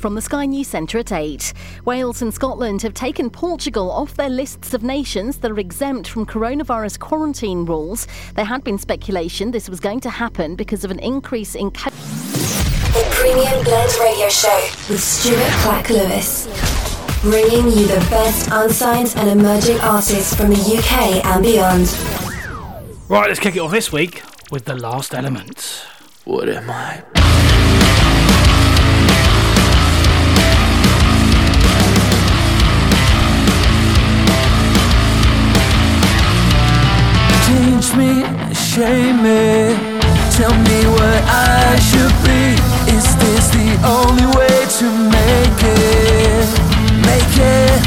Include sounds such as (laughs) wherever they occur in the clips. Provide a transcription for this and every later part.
from the Sky News Centre at 8. Wales and Scotland have taken Portugal off their lists of nations that are exempt from coronavirus quarantine rules. There had been speculation this was going to happen because of an increase in. Co- the Premium Blend Radio Show with Stuart Clack Lewis. Bringing you the best unsigned and emerging artists from the UK and beyond. Right, let's kick it off this week with The Last Element. What am I? Change me, shame me Tell me what I should be. Is this the only way to make it? Make it.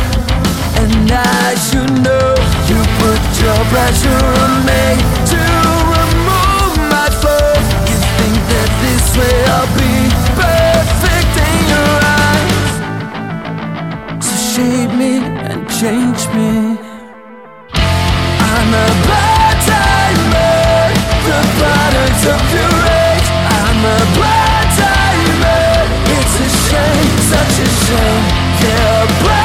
And I should know You put your pressure on me To remove my flaws You think that this way I'll be perfect in your eyes. So shape me and change me. I'm a it's a shame, such a shame. Yeah,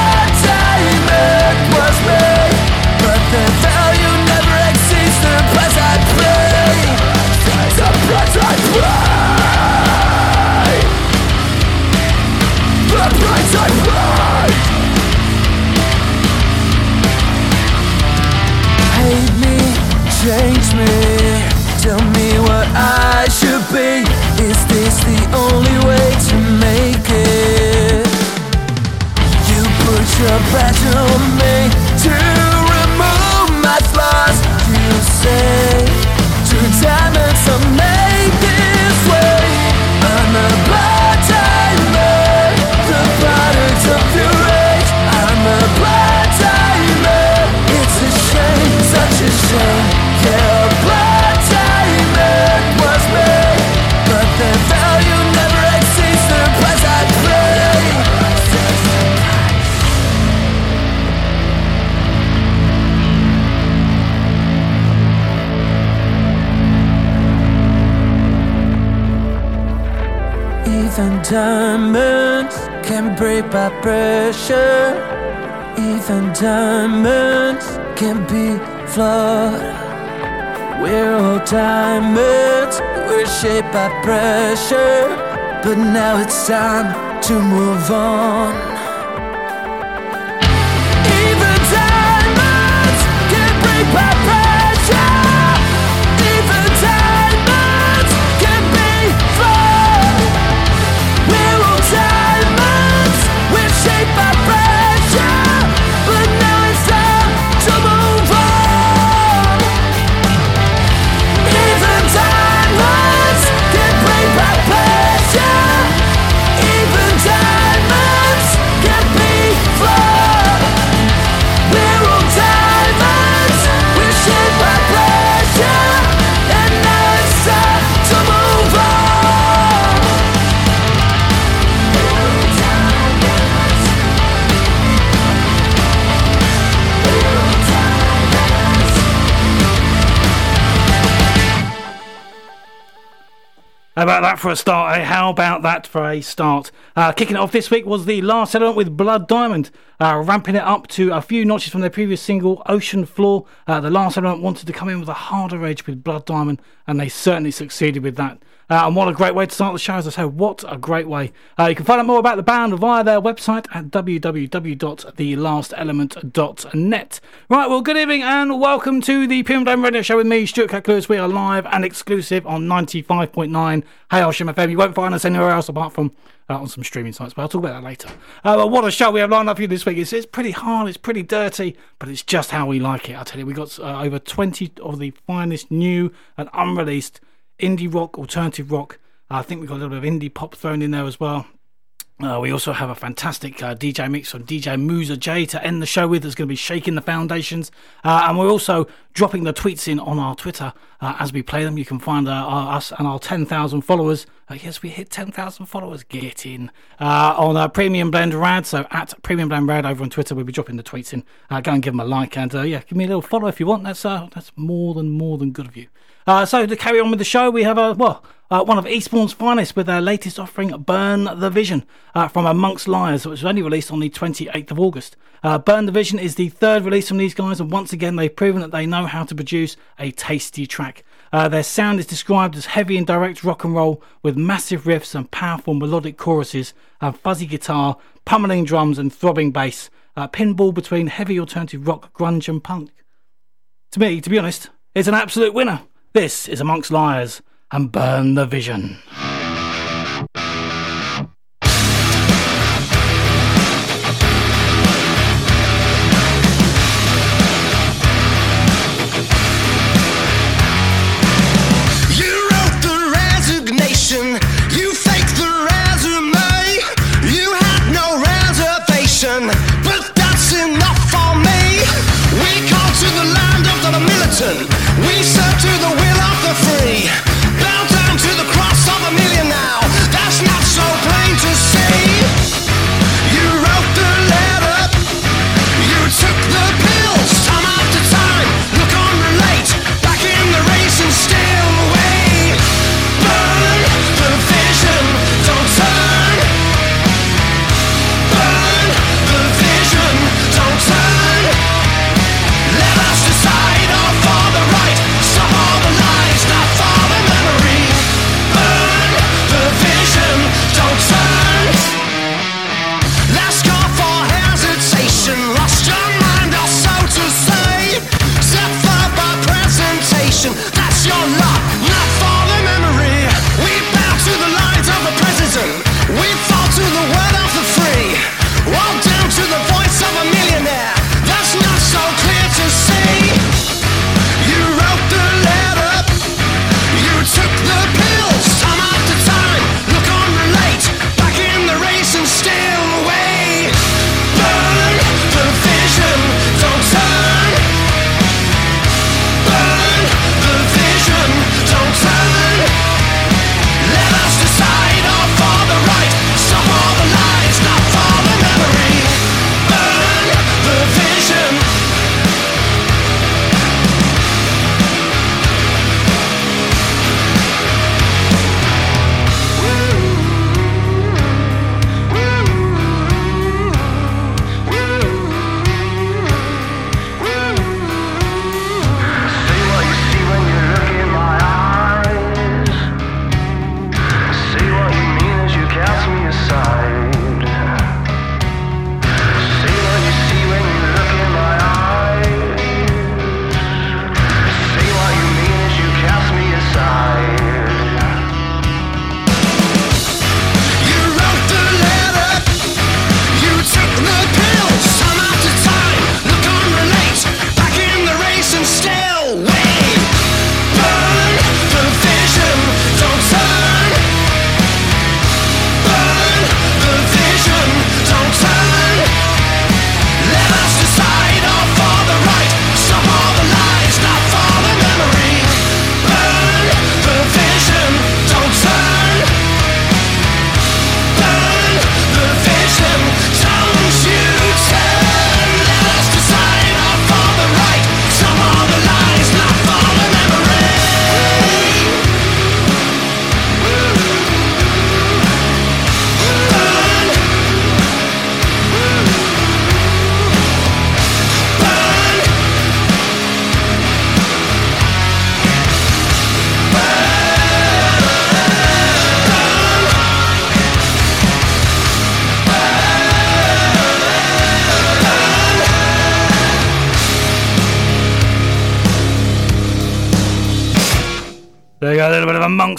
diamonds can break by pressure. Even diamonds can be flawed. We're all diamonds, we're shaped by pressure. But now it's time to move on. How about that for a start? Eh? How about that for a start? Uh, kicking it off this week was the last element with Blood Diamond, uh, ramping it up to a few notches from their previous single, Ocean Floor. Uh, the last element wanted to come in with a harder edge with Blood Diamond, and they certainly succeeded with that. Uh, and what a great way to start the show, as I say, what a great way. Uh, you can find out more about the band via their website at www.thelastelement.net. Right, well, good evening and welcome to the Pim Radio Show with me, Stuart Clack-Lewis. We are live and exclusive on 95.9 Hailsham FM. You won't find us anywhere else apart from uh, on some streaming sites, but I'll talk about that later. Uh, but what a show we have lined up for you this week. It's, it's pretty hard, it's pretty dirty, but it's just how we like it. I tell you, we got uh, over 20 of the finest new and unreleased indie rock, alternative rock. I think we've got a little bit of indie pop thrown in there as well. Uh, we also have a fantastic uh, DJ mix from DJ Muza J to end the show with. That's going to be shaking the foundations, uh, and we're also dropping the tweets in on our Twitter uh, as we play them. You can find uh, our, us and our 10,000 followers Uh, yes, we hit 10,000 followers. Get in. Uh, on uh, Premium Blend Rad, so at Premium Blend Rad over on Twitter, we'll be dropping the tweets in. Uh, go and give them a like and uh, yeah, give me a little follow if you want. That's uh, that's more than more than good of you. Uh, so to carry on with the show, we have a well, uh, one of Eastbourne's finest with their latest offering, Burn the Vision, uh, from Amongst Liars, which was only released on the 28th of August. Uh, Burn the Vision is the third release from these guys, and once again, they've proven that they know how to produce a tasty track. Uh, their sound is described as heavy and direct rock and roll with massive riffs and powerful melodic choruses, uh, fuzzy guitar, pummeling drums, and throbbing bass. Uh, pinball between heavy alternative rock, grunge, and punk. To me, to be honest, it's an absolute winner. This is Amongst Liars and Burn the Vision.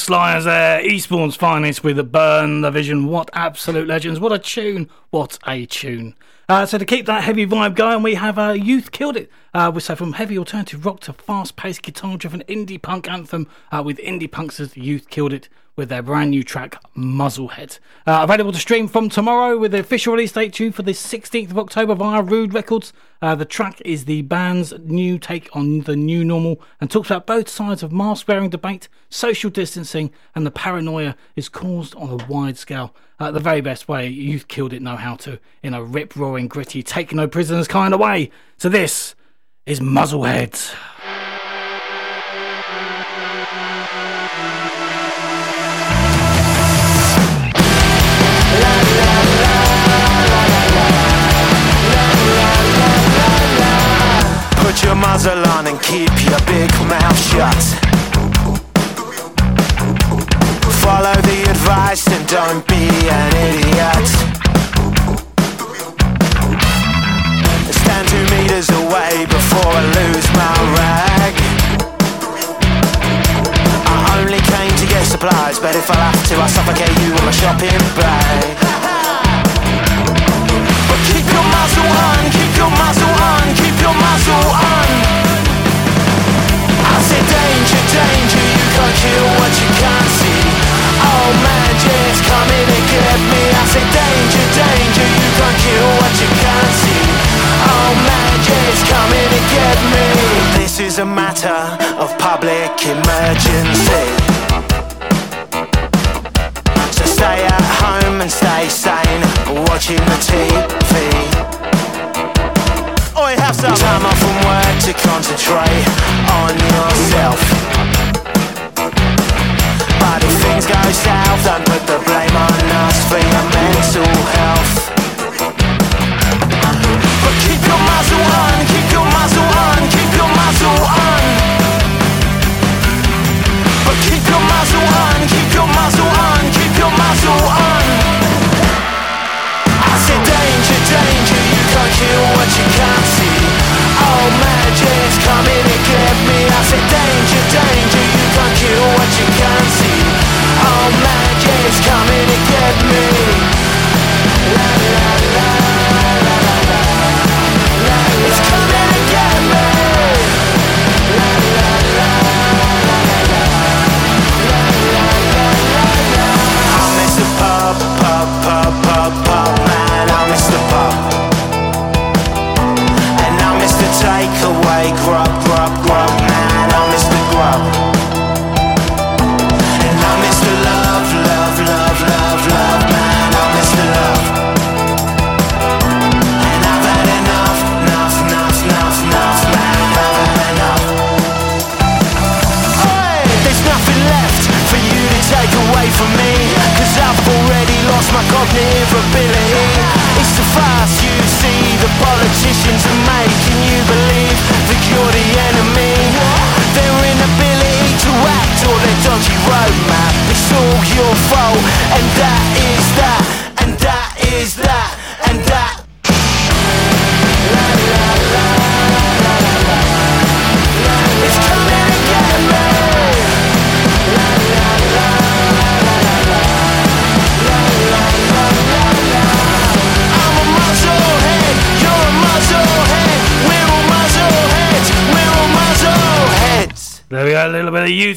Amongst Liars Eastbourne's finest with the Burn the Vision. What absolute legends. What a tune. What a tune. Uh, so to keep that heavy vibe going, we have uh, Youth Killed It. Uh, so from heavy alternative rock to fast-paced guitar-driven indie punk anthem uh, with indie punks as Youth Killed It with their brand new track Muzzlehead. Uh, available to stream from tomorrow with the official release date due for the 16th of October via Rude Records. Uh, the track is the band's new take on the new normal and talks about both sides of mask wearing debate, social distancing, and the paranoia is caused on a wide scale. Uh, the very best way Youth Killed It know how to in a rip roaring gritty take no prisoners kind of way. So this is Muzzlehead. Put your muzzle on and keep your big mouth shut. Follow the advice and don't be an idiot. Stand two meters away before I lose my rag. I only came to get supplies, but if I have to, I'll suffocate you with my shopping bag. Get me. This is a matter of public emergency. So stay at home and stay sane, watching the TV. Or have some time off from work to concentrate on yourself. But if things go south, don't put the blame come in and get me. La la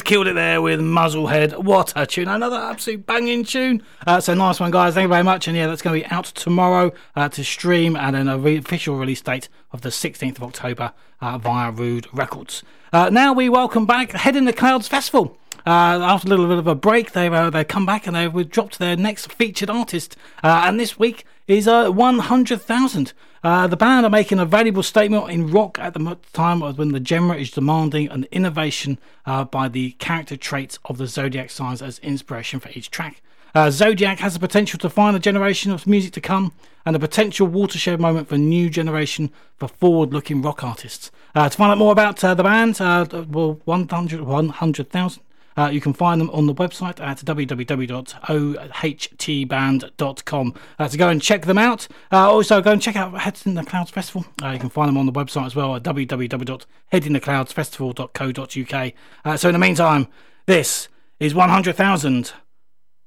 killed it there with Muzzlehead. What a tune! Another absolute banging tune. Uh, so nice one, guys. Thank you very much. And yeah, that's going to be out tomorrow uh, to stream and then a re- official release date of the 16th of October uh, via Rude Records. Uh, now we welcome back Head in the Clouds Festival. Uh, after a little bit of a break, they've uh, they come back and they've dropped their next featured artist. And this week is uh, 100,000. Uh, the band are making a valuable statement in rock at the time when the genre is demanding an innovation uh, by the character traits of the zodiac signs as inspiration for each track. Uh, Zodiac has the potential to find a generation of music to come and a potential watershed moment for a new generation for forward-looking rock artists. Uh, to find out more about uh, the band, uh, well, 100 100,000. Uh, you can find them on the website at www.ohtband.com uh, to go and check them out. Uh, also, go and check out Heads in the Clouds Festival. Uh, you can find them on the website as well at www.headinthecloudsfestival.co.uk. Uh, so, in the meantime, this is 100,000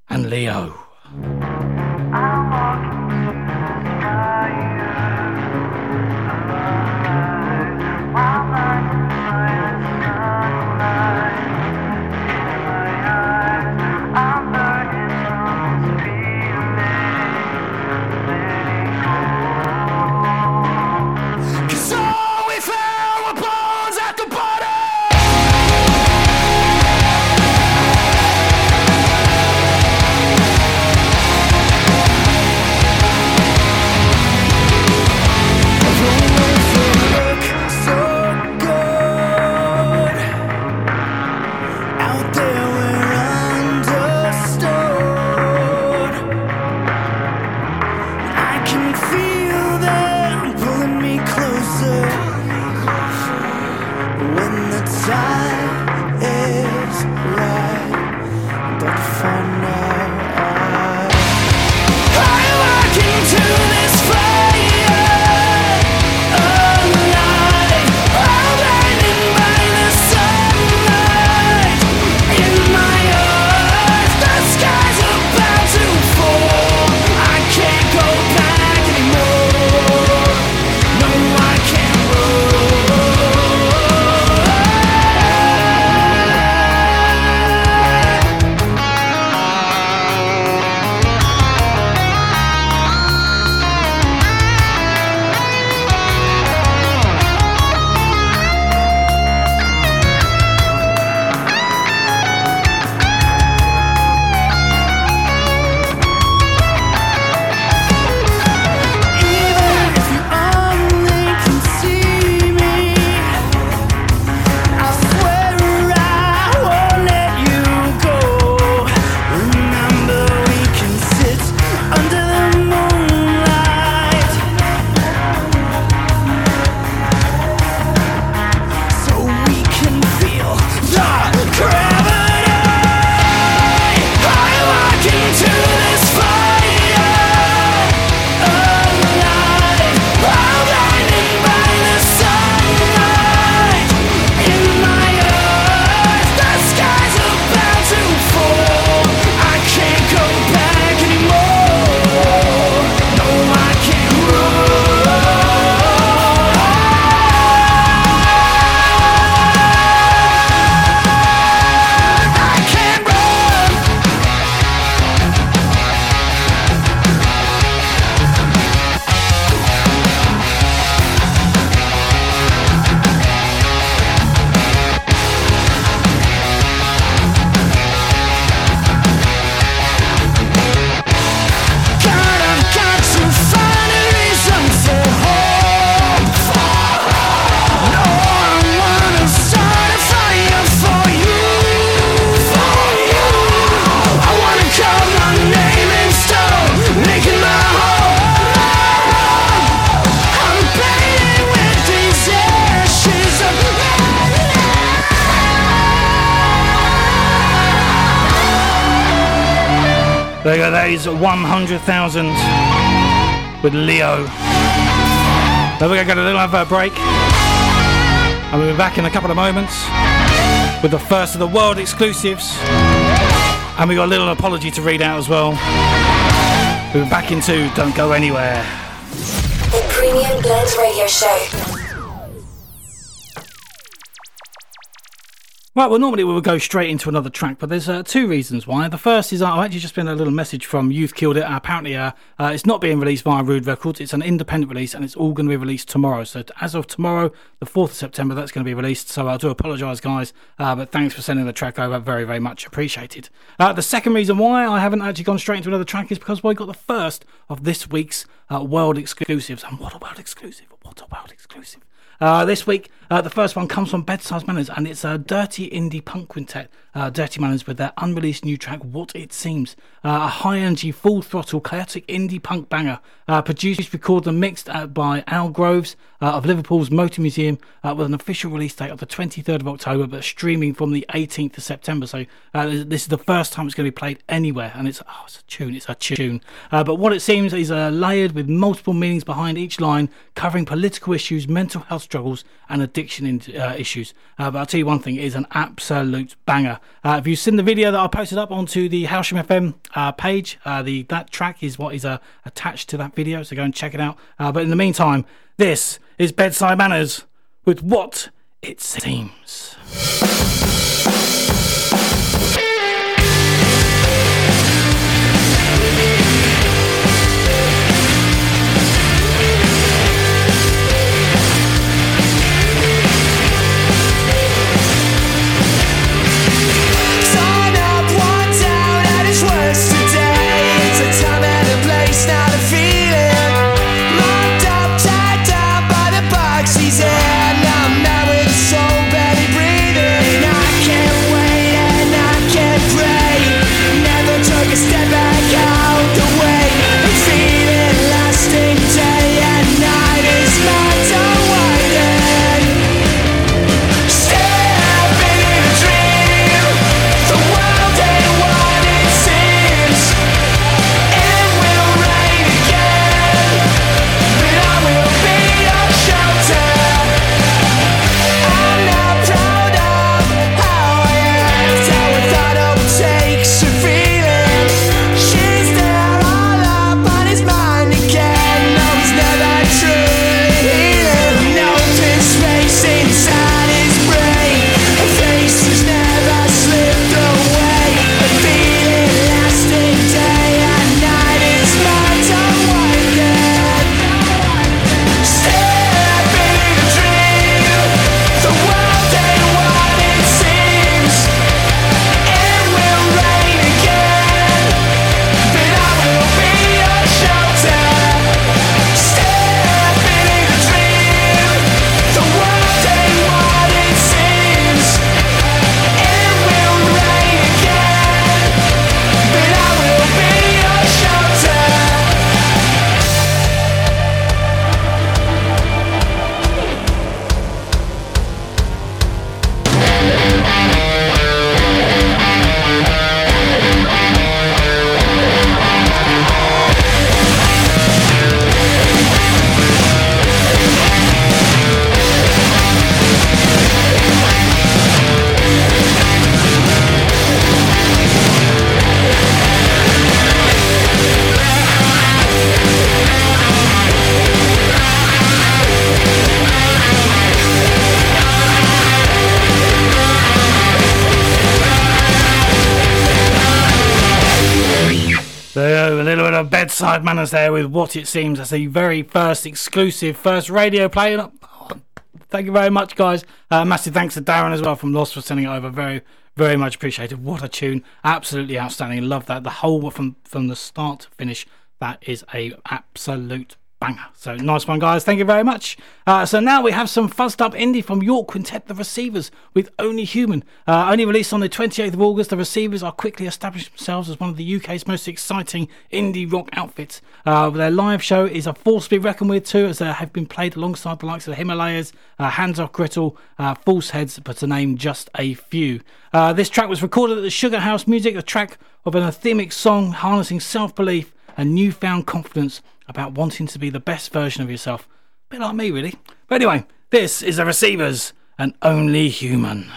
and Leo. There you go, that is 100,000 with Leo. Then we're going to go a little advert break. And we'll be back in a couple of moments with the first of the world exclusives. And we've got a little apology to read out as well. We'll be back two. Don't Go Anywhere. The Premium Blend Radio Show. Right, well, normally we would go straight into another track, but there's uh, two reasons why. The first is uh, I've actually just been a little message from Youth Killed It. Uh, apparently, uh, uh, it's not being released via Rude Records. It's an independent release, and it's all going to be released tomorrow. So, as of tomorrow, the 4th of September, that's going to be released. So, I do apologise, guys, uh, but thanks for sending the track over. Very, very much appreciated. The second reason why I haven't actually gone straight into another track is because we got the first of this week's world exclusives. And what a world exclusive! What a world exclusive! This week, uh, the first one comes from Bedside Manners, and it's a dirty indie punk quintet, uh, Dirty Manners, with their unreleased new track, What It Seems. Uh, a high energy, full throttle, chaotic indie punk banger, uh, produced, recorded, and mixed uh, by Al Groves uh, of Liverpool's Motor Museum, with an official release date of the 23rd of October, but streaming from the 18th of September. So, this is the first time it's going to be played anywhere, and it's, oh, it's a tune, it's a tune. But what it seems is layered with multiple meanings behind each line, covering political issues, mental health struggles, and addiction in, uh, issues. Uh, but I'll tell you one thing, it is an absolute banger. Uh, if you've seen the video that I posted up onto the Hailsham FM uh, page, uh, the that track is what is uh, attached to that video, so go and check it out. But in the meantime, this is Bedside Manners with What It Seems. Manners there with what it seems as the very first exclusive first radio play. Oh, thank you very much, guys. Uh, massive thanks to Darren as well from Lost for sending it over. Very, very much appreciated. What a tune! Absolutely outstanding. Love that. The whole from from the start to finish. That is a absolute banger. So nice one, guys. Thank you very much. Uh, so now we have some fuzzed up indie from York Quintet, The Receivers, with Only Human. Uh, only released on the 28th of August, The Receivers are quickly establishing themselves as one of the UK's most exciting indie rock outfits. Uh, their live show is a force to be reckoned with too, as they have been played alongside the likes of the Himalayas, uh, Hands Off Gretel, uh, False Heads, but to name just a few. Uh, this track was recorded at the Sugar House Music, a track of an anthemic song harnessing self-belief and newfound confidence about wanting to be the best version of yourself. A bit like me, really. But anyway, this is the Receivers and Only Human.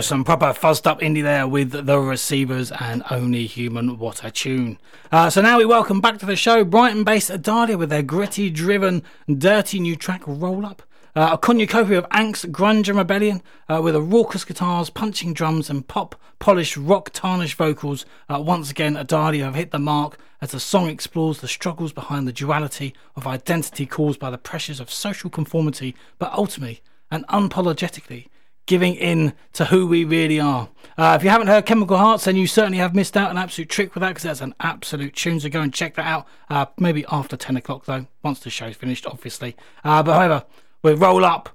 Some proper fuzzed up indie there with the receivers and only human. What a tune! Uh, so now we welcome back to the show Brighton-based Adalia with their gritty, driven, dirty new track "Roll Up." Uh, a cornucopia of angst, grunge, and rebellion, uh, with a raucous guitars, punching drums, and pop, polished, rock tarnished vocals. Uh, once again, Adalia have hit the mark as the song explores the struggles behind the duality of identity caused by the pressures of social conformity, but ultimately and unapologetically giving in to who we really are. Uh, if you haven't heard Chemical Hearts, then you certainly have missed out an absolute trick with that because that's an absolute tune. So go and check that out. Uh, maybe after 10 o'clock, though, once the show's finished, obviously. Uh, but however, with Roll Up,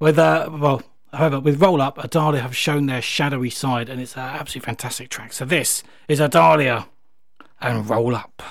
with, uh, well, however, with Roll Up, Adalia have shown their shadowy side and it's an absolutely fantastic track. So this is Adalia and Roll Up.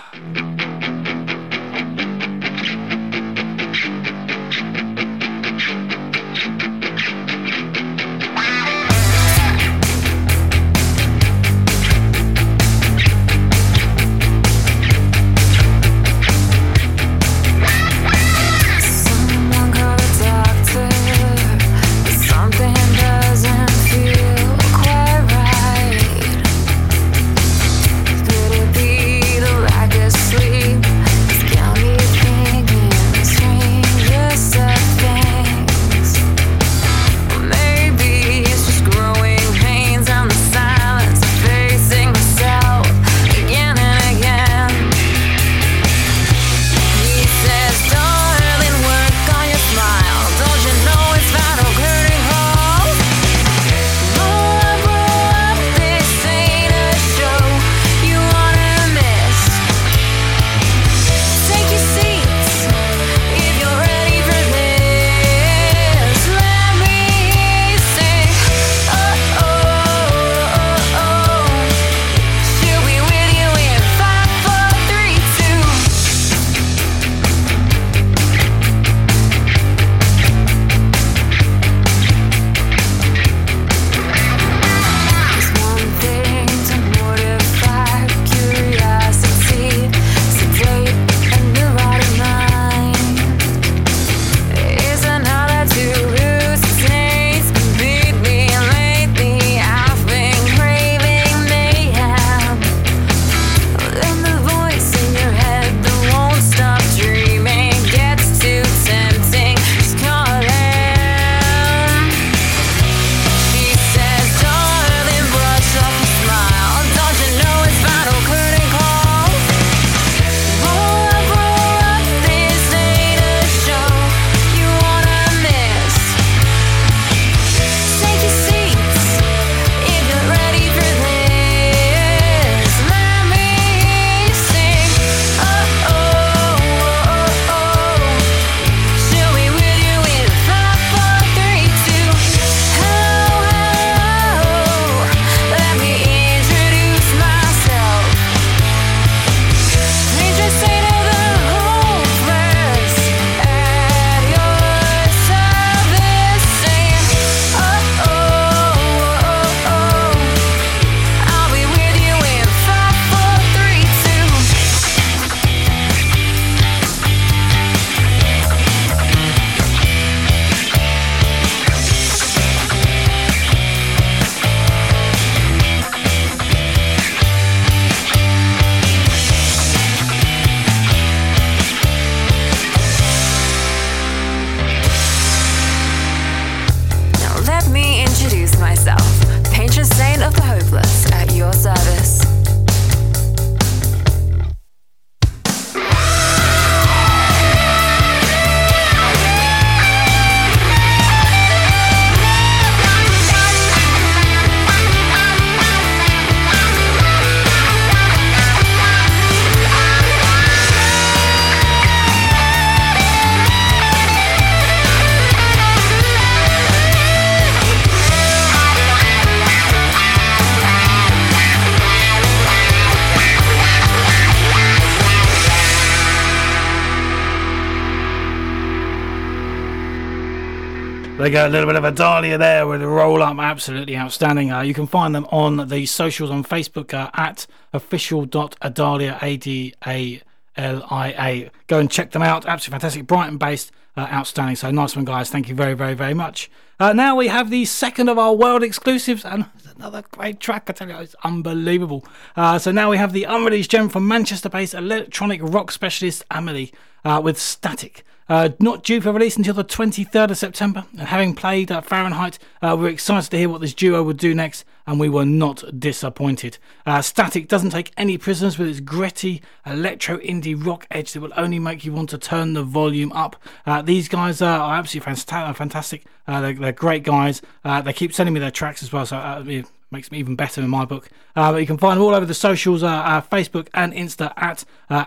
A little bit of Adalia there with a roll up, absolutely outstanding. Uh, you can find them on the socials on Facebook uh, at official.adalia, A D A L I A. Go and check them out. Absolutely fantastic. Brighton based, uh, outstanding. So nice one, guys. Thank you very, very, very much. Uh, now we have the second of our world exclusives, and (laughs) another great track. I tell you, it's unbelievable. Uh, so now we have the unreleased gem from Manchester based electronic rock specialist Ameli uh, with Static. Uh, not due for release until the 23rd of September. And having played uh, Fahrenheit, uh, we're excited to hear what this duo would do next, and we were not disappointed. Uh, Static doesn't take any prisoners with its gritty electro indie rock edge that will only make you want to turn the volume up. Uh, these guys are absolutely fantastic. They're, they're great guys. They keep sending me their tracks as well, so it makes me even better in my book. But you can find them all over the socials, Facebook and Insta at uh.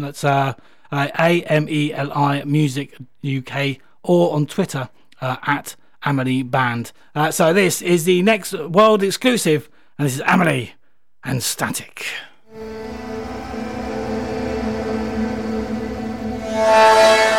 That's uh, uh, A M E L I Music UK, or on Twitter uh, at Ameli Band. Uh, so this is the next world exclusive, and this is Ameli and Static. (laughs)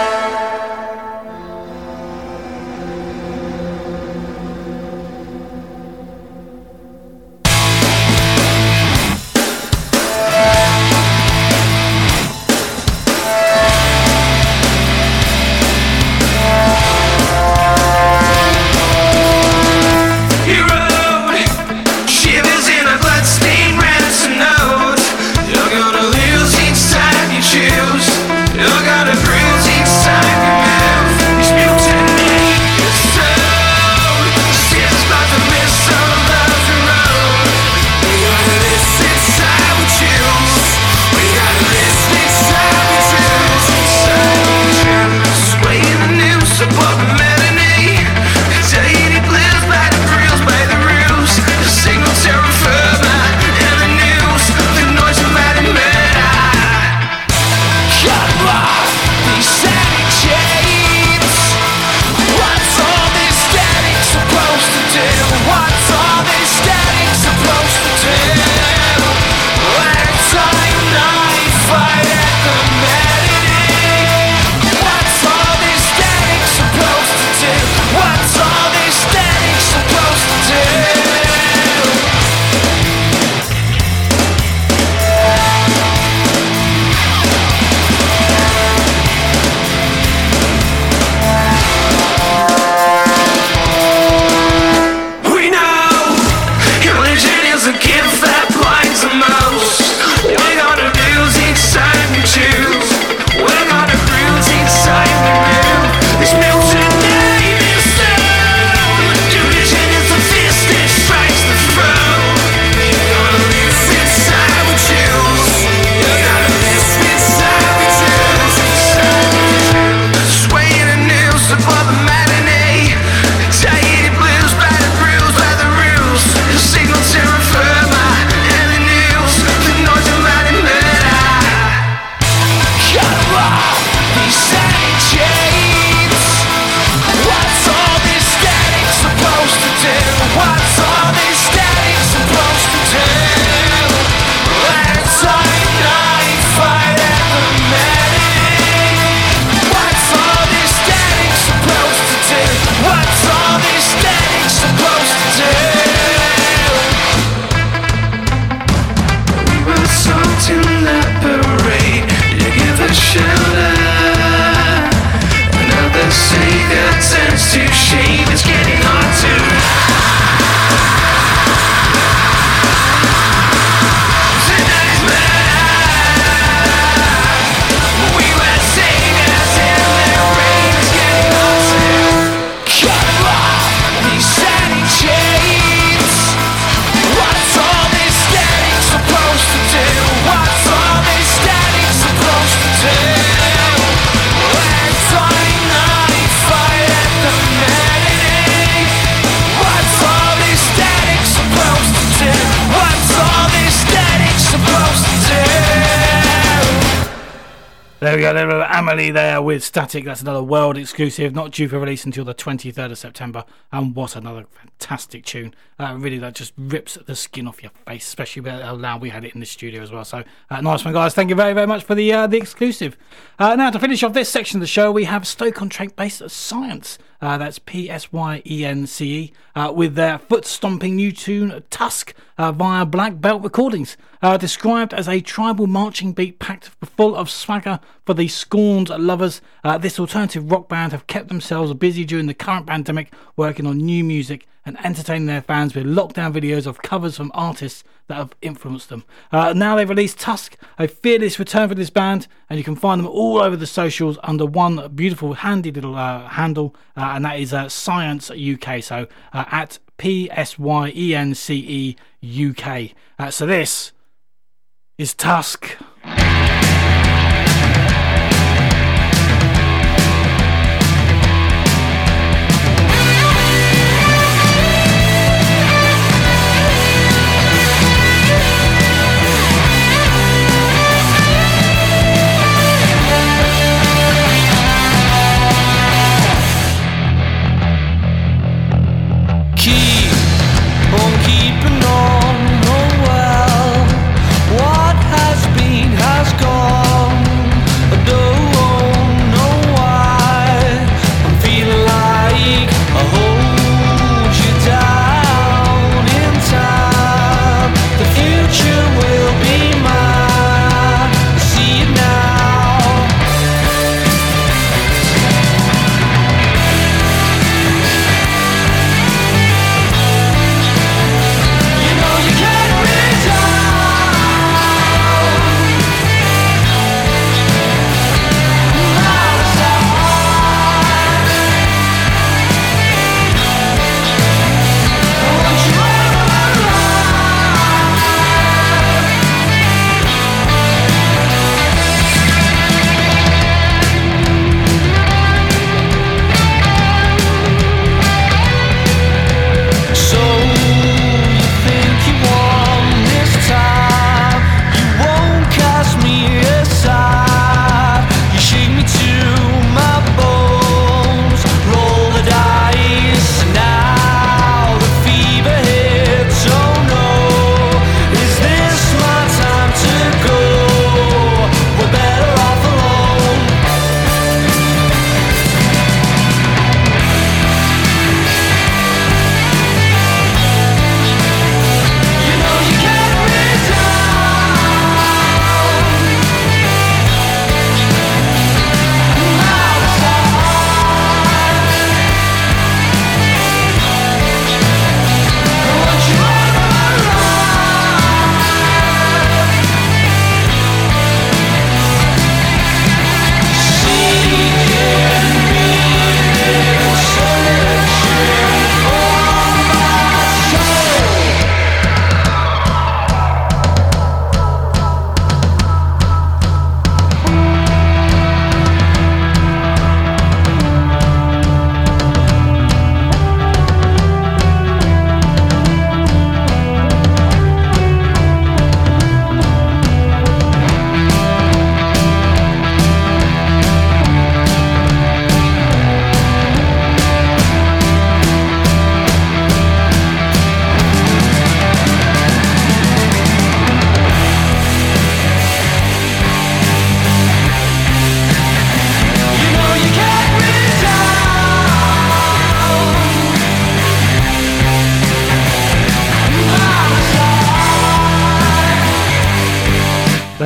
Static. That's another world exclusive, not due for release until the 23rd of September. And what another fantastic tune. Uh, really, that just rips the skin off your face, especially how loud we had it in the studio as well. So, uh, nice one, guys. Thank you very, very much for the uh, the exclusive. Uh, now, to finish off this section of the show, we have Stoke on Trent based Psyence. Uh, that's P S Y E N C E. Uh, with their foot stomping new tune Tusk uh, via Black Belt Recordings. Uh, described as a tribal marching beat packed full of swagger for the scorned lovers, uh, this alternative rock band have kept themselves busy during the current pandemic working on new music and entertaining their fans with lockdown videos of covers from artists that have influenced them. Uh, now they've released Tusk, a fearless return for this band, and you can find them all over the socials under one beautiful, handy little uh, handle, uh, and that is uh, Psyence UK. So uh, at P S Y E N C E UK. Uh, so this is Tusk.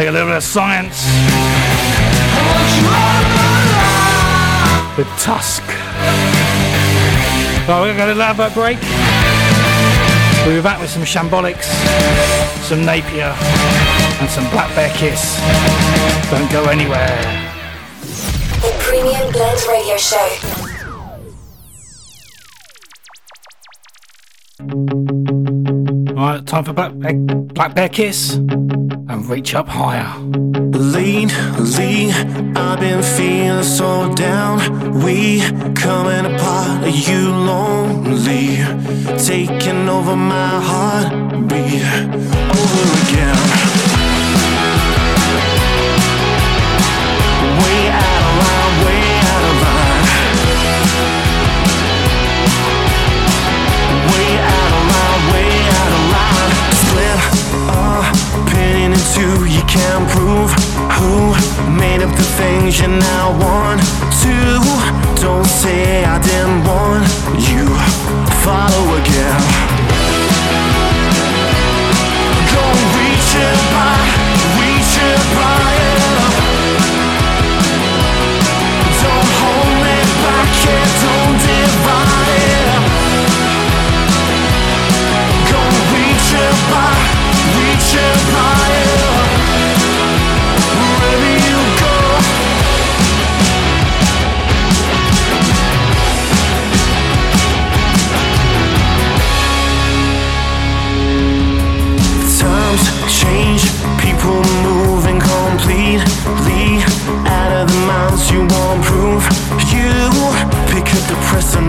A little bit of Psyence with Tusk. Right, we're going to have a break. We'll be back with some Shambolics, some Naipia, and some Black Bear Kiss. Don't go anywhere. The Premium Blend Radio Show. Right, time for Black Bear, Black Bear Kiss and reach up higher. Lately, I've been feeling so down. We coming apart. Are you lonely? Taking over my heartbeat over again. Opinion you can't prove who made up the things you now want to Don't say I didn't want you. Follow again. Go reach it by, reach it by. Don't hold me back, yeah, don't divide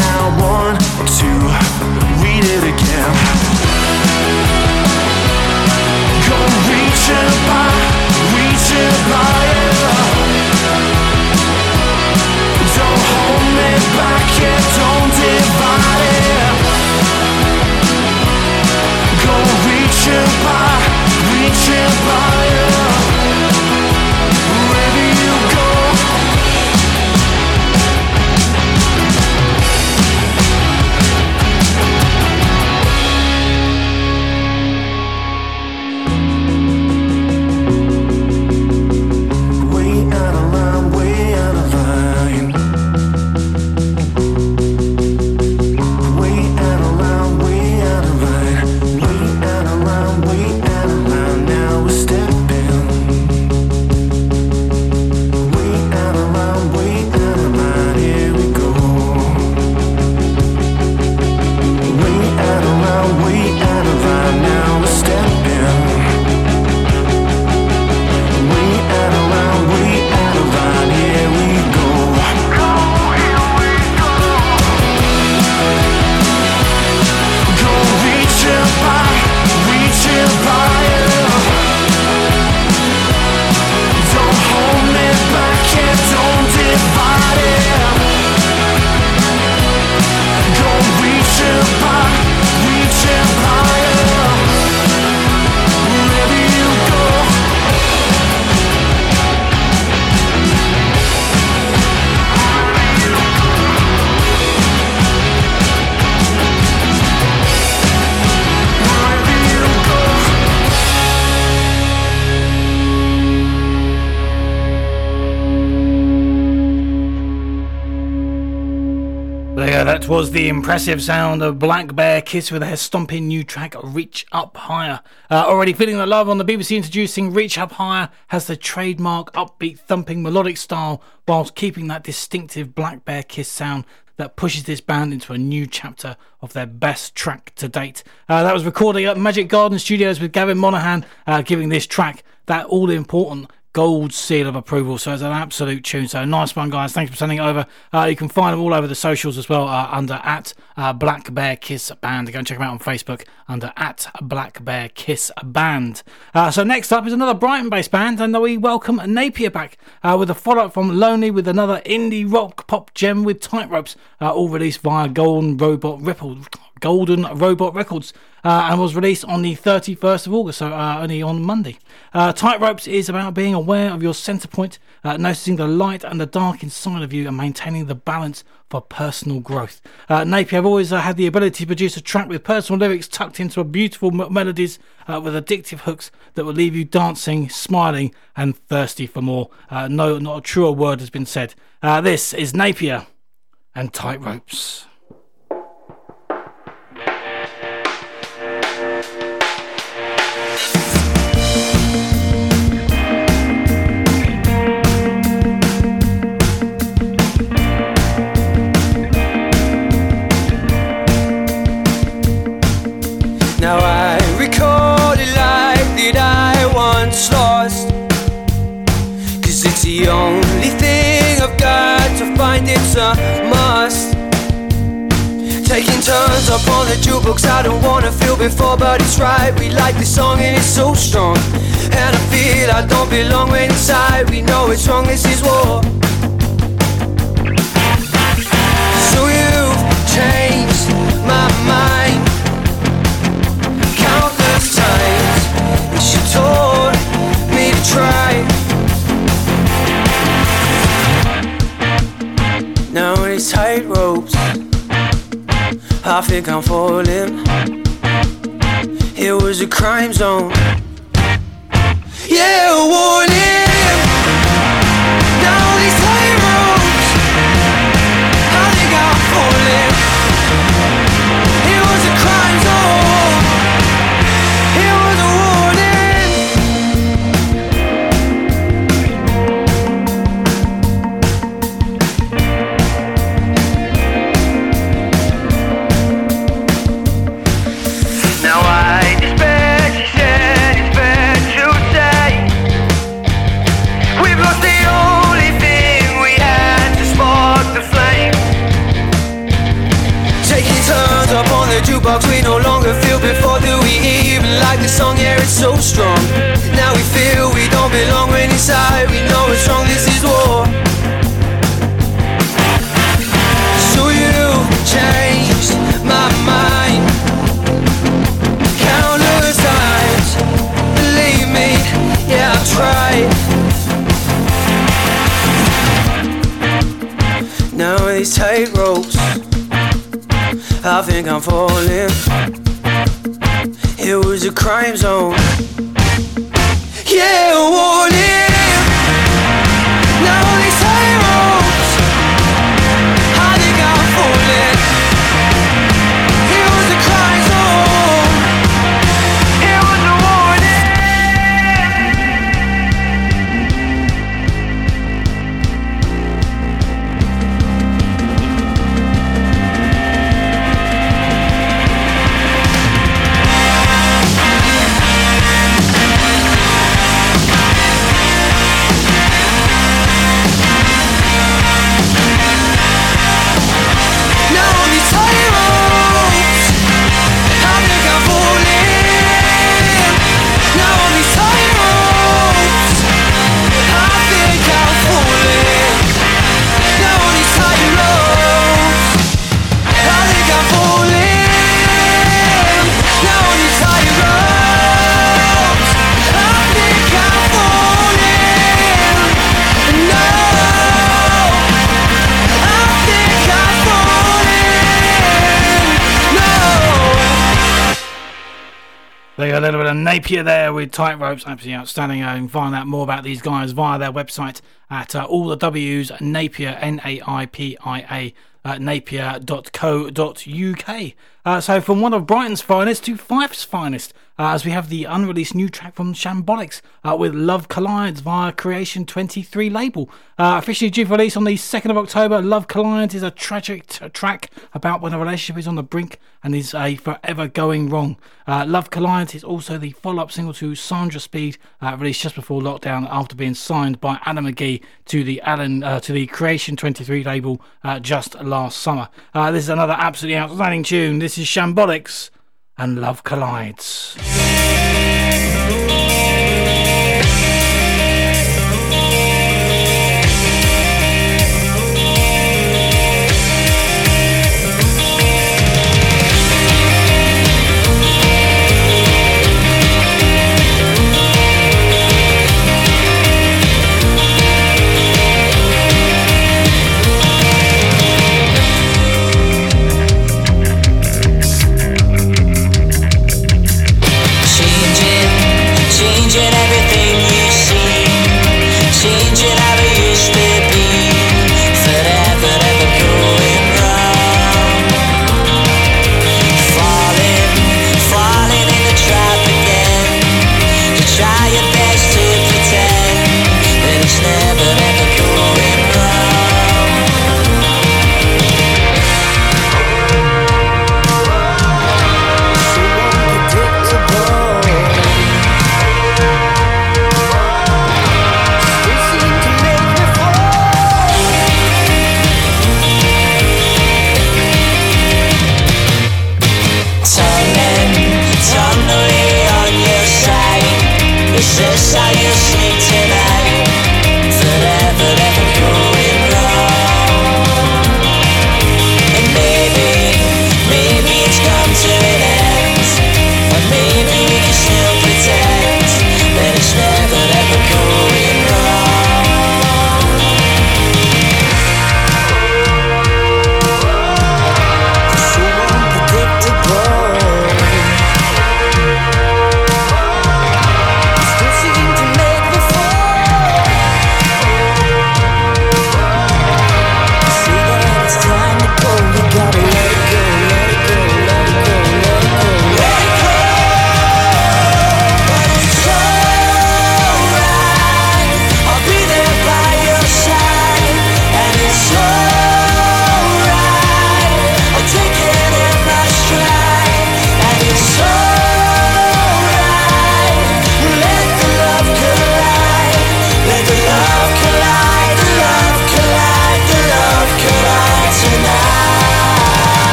I want to read it again. Go reach it by, reach it by. Was the impressive sound of Black Bear Kiss with their stomping new track Reach Up Higher. Uh, already feeling the love on the BBC introducing Reach Up Higher has the trademark upbeat thumping melodic style whilst keeping that distinctive Black Bear Kiss sound that pushes this band into a new chapter of their best track to date. Uh, that was recording at Magic Garden Studios with Gavin Monaghan, uh, giving this track that all important gold seal of approval. So it's an absolute tune. So nice one, guys. Thanks for sending it over. Uh, you can find them all over the socials as well uh, under at uh, Black Bear Kiss Band. Go and check them out on Facebook under at Black Bear Kiss Band. Uh, so next up is another Brighton-based band, and we welcome Naipia back uh, with a follow-up from Lonely with another indie rock pop gem with tight ropes, uh, all released via Golden Robot Ripple. Golden Robot Records uh, and was released on the 31st of August, so uh, only on Monday. Uh, Tight Ropes is about being aware of your centre point, uh, noticing the light and the dark inside of you, and maintaining the balance for personal growth. Uh, Naipia have always uh, had the ability to produce a track with personal lyrics tucked into a beautiful m- melodies uh, with addictive hooks that will leave you dancing, smiling, and thirsty for more. Uh, no, not a truer word has been said. Uh, this is Naipia and Tight a must. Taking turns up on the jukebox, I don't wanna feel before, but it's right. We like this song and it's so strong. And I feel I don't belong inside. We know it's wrong, this is war. So you've changed my mind countless times and she told me to try tight ropes. I think I'm falling. It was a crime zone. Yeah, warning. Naipia there with tight ropes. Absolutely outstanding. Uh, You can find out more about these guys via their website at uh, all the W's Naipia, N A I P I A, uh, naipia.co.uk. Uh, so, from one of Brighton's finest to Fife's finest, uh, as we have the unreleased new track from Shambolics uh, with Love Collides via Creation 23 label. Uh, officially due for release on the 2nd of October, Love Collides is a tragic t- track about when a relationship is on the brink and is a forever going wrong. Uh, Love Collides is also the follow up single to Sandra Speed, uh, released just before lockdown after being signed by Adam McGee to the Alan uh, to the Creation 23 label just last summer. This is another absolutely outstanding tune. This is Shambolics and Love Collides.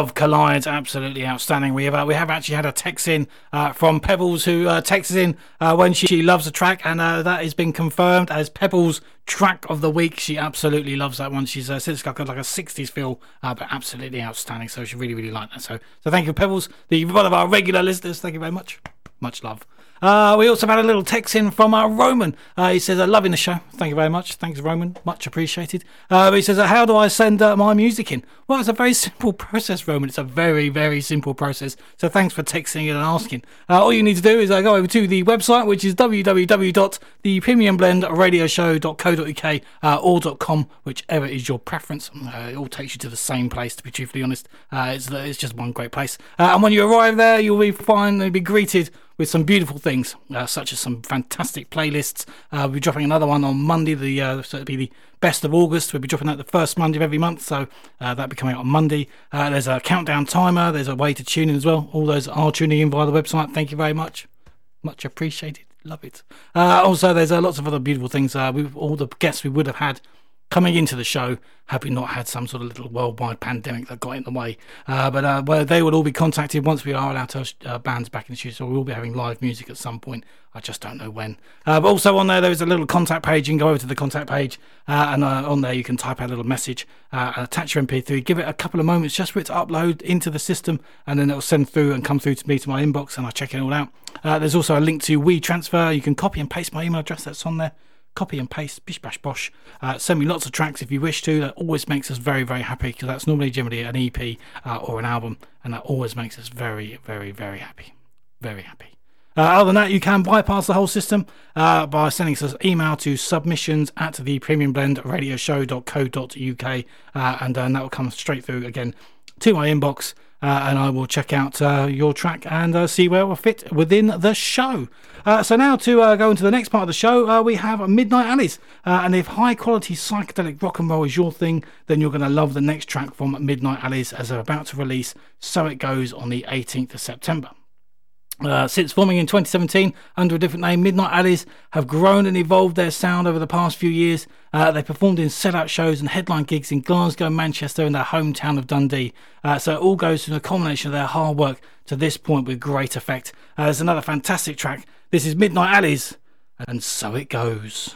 Love Collides. Absolutely outstanding. We have uh, we have actually had a text in uh, from Pebbles who uh, texts in uh, when she, she loves a track, and uh, that has been confirmed as Pebbles track of the week. She absolutely loves that one. She's uh, it's got like a 60s feel, uh, but absolutely outstanding. So she really really liked that. So so thank you, Pebbles, the one of our regular listeners. Thank you very much. Much love. Uh, we also had a little text in from uh, Roman. Uh, he says, uh, loving the show. Thank you very much. Thanks, Roman. Much appreciated. Uh, he says, how do I send my music in? Well, it's a very (laughs) simple process, Roman. It's a very, very simple process. So thanks for texting in and asking. All you need to do is go over to the website, which is www.thepremiumblendradioshow.co.uk or .com, whichever is your preference. It all takes you to the same place, to be truthfully honest. It's, it's just one great place. And when you arrive there, you'll be fine. You'll be greeted with some beautiful things, uh, such as some fantastic playlists. Uh, we'll be dropping another one on Monday, the uh, so it'll be the best of August. We'll be dropping that the first Monday of every month, so uh, that'll be coming out on Monday. Uh, there's a countdown timer. There's a way to tune in as well. All those are tuning in via the website. Thank you very much. Much appreciated. Love it. Uh, also, there's lots of other beautiful things. We've all the guests we would have had coming into the show had we not had some sort of little worldwide pandemic that got in the way. Uh, but uh, well, they would all be contacted once we are allowed to have uh, bands back in the studio. So we will be having live music at some point. I just don't know when. Uh, but also on there, there is a little contact page. You can go over to the contact page, uh, and uh, on there you can type out a little message, attach your MP3. Give it a couple of moments just for it to upload into the system, and then it'll send through and come through to me to my inbox, and I check it all out. There's also a link to WeTransfer. You can copy and paste my email address that's on there copy and paste, bish bash bosh. Uh, send me lots of tracks if you wish to. That always makes us very, very happy because that's normally generally an EP uh, or an album, and that always makes us very, very, very happy. Very happy. Uh, other than that, you can bypass the whole system uh, by sending us an email to submissions at the premiumblendradioshow.co.uk, uh, and then that will come straight through again to my inbox. Uh, and I will check out uh, your track and uh, see where it will fit within the show. Uh, so now to uh, go into the next part of the show, uh, we have Midnight Alleys. And if high quality psychedelic rock and roll is your thing, then you're going to love the next track from Midnight Alleys as they're about to release So It Goes on the 18th of September. Uh, since forming in 2017 under a different name, Midnight Alleys have grown and evolved their sound over the past few years. Uh, they performed in sellout shows and headline gigs in Glasgow, Manchester, and their hometown of Dundee. Uh, so it all goes to the culmination of their hard work to this point with great effect. Uh, there's another fantastic track. This is Midnight Alleys, and so it goes.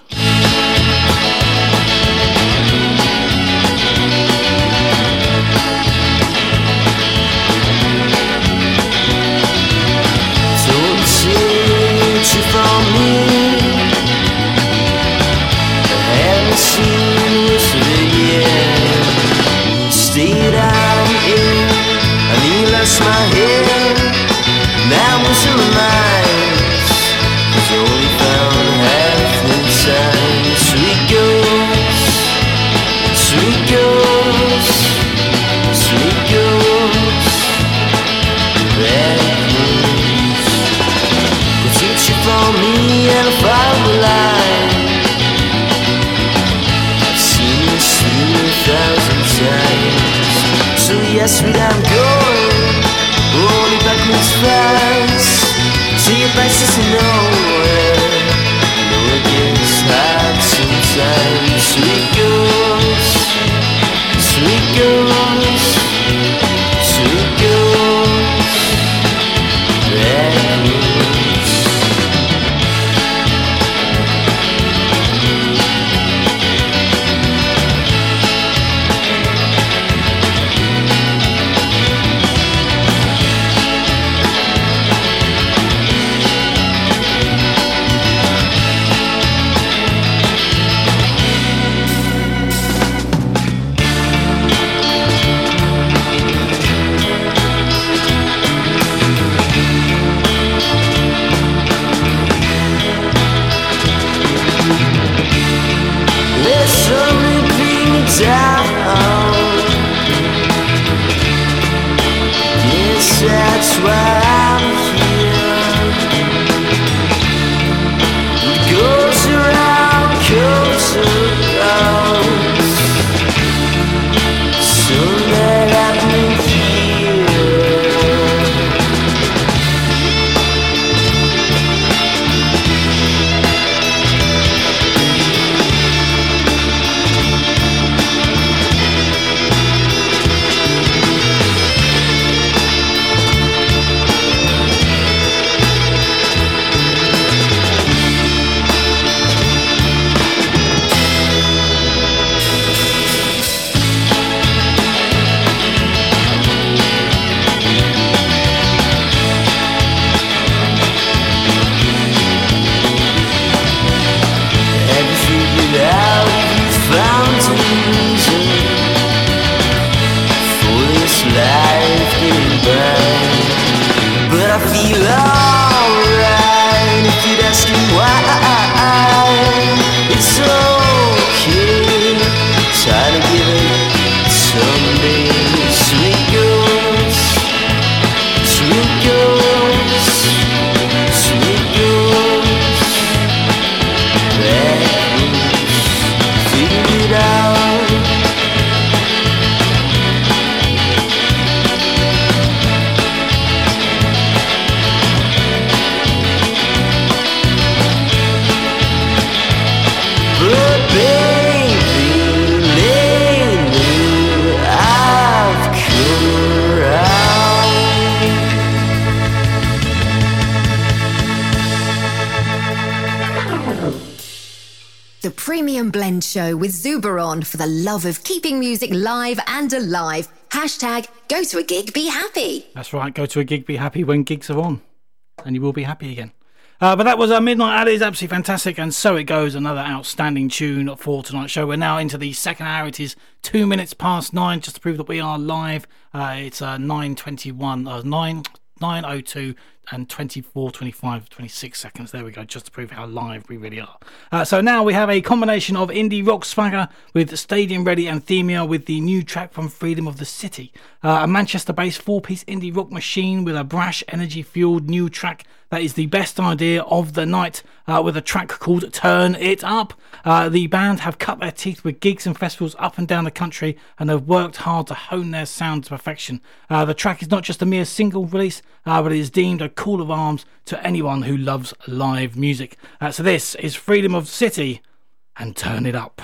My head. Now was in nights, from me and follow the line. Seen this through a thousand times. So yes, sweet, I'm going only backwards fast. See your places nowhere. Know it gets hard sometimes. Sweet ghost, sweet ghost, for the love of keeping music live and alive. Hashtag go to a gig, be happy. That's right. Go to a gig, be happy when gigs are on, and you will be happy again. Uh, but that was uh, Midnight Alley. Absolutely fantastic, and so it goes. Another outstanding tune for tonight's show. We're now into the second hour. It is two minutes past nine, just to prove that we are live. Uh, it's uh, nine twenty-one, uh, oh and 24, 25, 26 seconds. There we go, just to prove how live we really are. Uh, so now we have a combination of indie rock swagger with Stadium Ready and Themia with the new track from Freedom of the City. Uh, a Manchester based four piece indie rock machine with a brash, energy fueled new track that is the best idea of the night uh, with a track called Turn It Up. Uh, the band have cut their teeth with gigs and festivals up and down the country and have worked hard to hone their sound to perfection. Uh, the track is not just a mere single release, uh, but it is deemed a call of arms to anyone who loves live music. Uh, so this is Freedom of City and Turn It Up.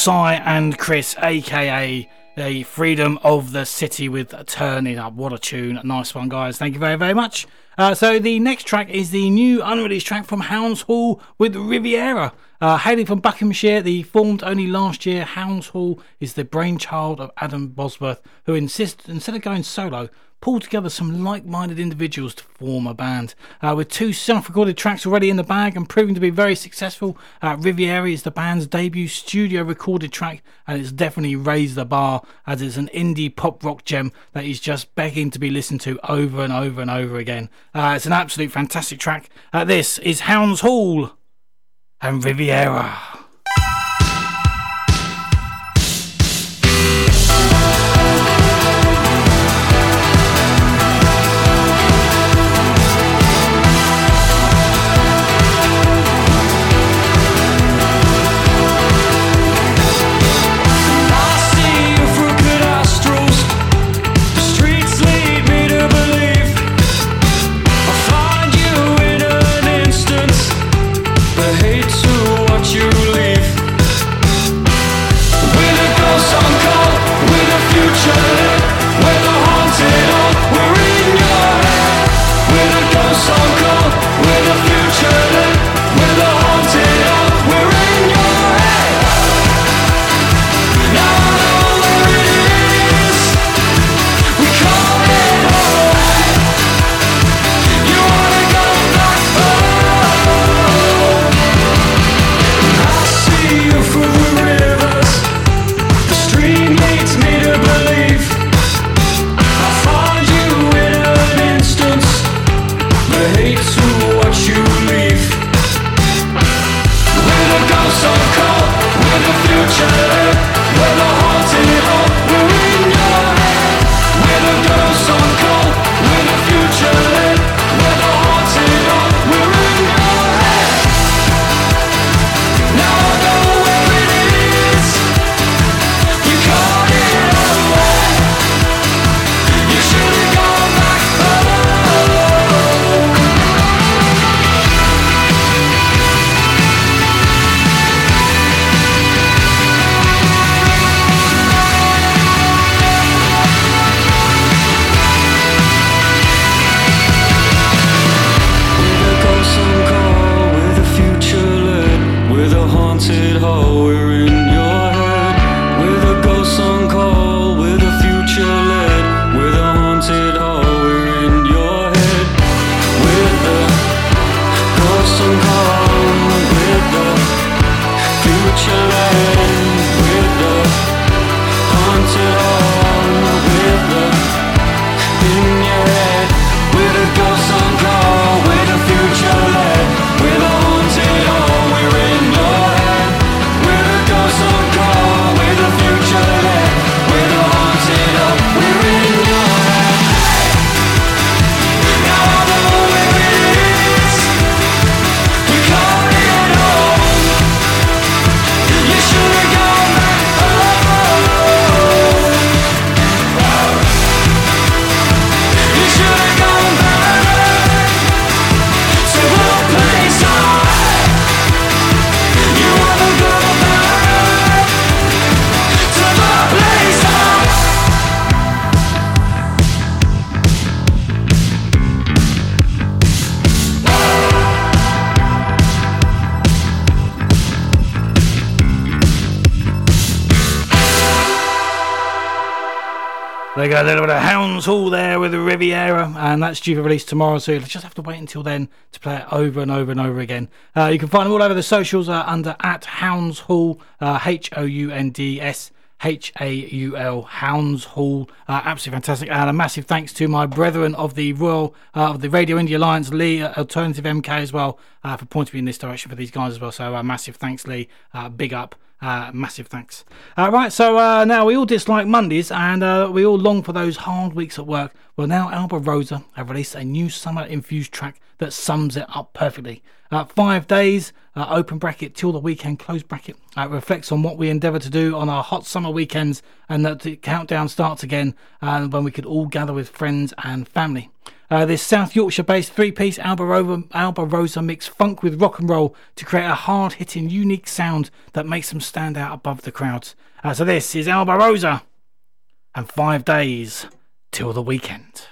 Cy, and Chris, aka the Freedom of the City with Turn It Up. What a tune. Nice one, guys. Thank you very, very much. Uh, so, the next track is the new unreleased track from Hounds Haul with Riviera. Uh, hailing from Buckinghamshire, the formed only last year, Hounds Haul is the brainchild of Adam Bosworth, who insists, instead of going solo, pulled together some like minded individuals to form a band. Uh, with two self recorded tracks already in the bag and proving to be very successful, uh, is the band's debut studio recorded track, and it's definitely raised the bar as it's an indie pop rock gem that is just begging to be listened to over and over and over again. Uh, it's an absolute fantastic track. Uh, this is Hounds Haul and Riviera. And that's due for release tomorrow. So you'll just have to wait until then to play it over and over and over again. Uh, you can find them all over the socials uh, under at Hounds Haul, uh, H O U N D S H A U L, Hounds Haul. Uh, absolutely fantastic. And a massive thanks to my brethren of the Royal uh, of the Radio Indie Alliance, Lee Alternative MK as well, for pointing me in this direction for these guys as well. So massive thanks, Lee. Big up. Uh, massive thanks. Uh, right, so uh, now we all dislike Mondays and uh, we all long for those hard weeks at work. Well, now Alba Rosa have released a new summer infused track that sums it up perfectly. Uh, five days, uh, open bracket, till the weekend, close bracket. Uh, reflects on what we endeavour to do on our hot summer weekends and that the countdown starts again when we could all gather with friends and family. Uh, this South Yorkshire based three piece Alba Rosa, Alba Rosa mix funk with rock and roll to create a hard hitting, unique sound that makes them stand out above the crowds. Uh, so, this is Alba Rosa and five days till the weekend.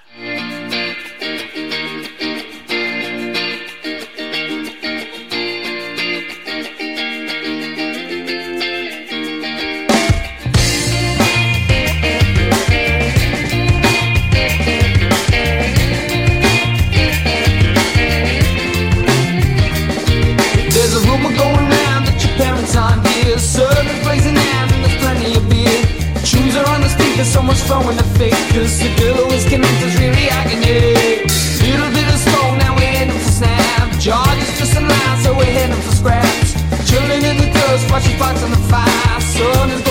so much flow in the face Cause the glue is connected, really agony Little bit of smoke now we're heading for snap George is just in line, so we're heading for scraps. Chilling in the dust, watching fights on the fire Sun is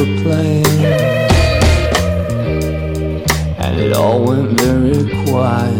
were playing. And it all went very quiet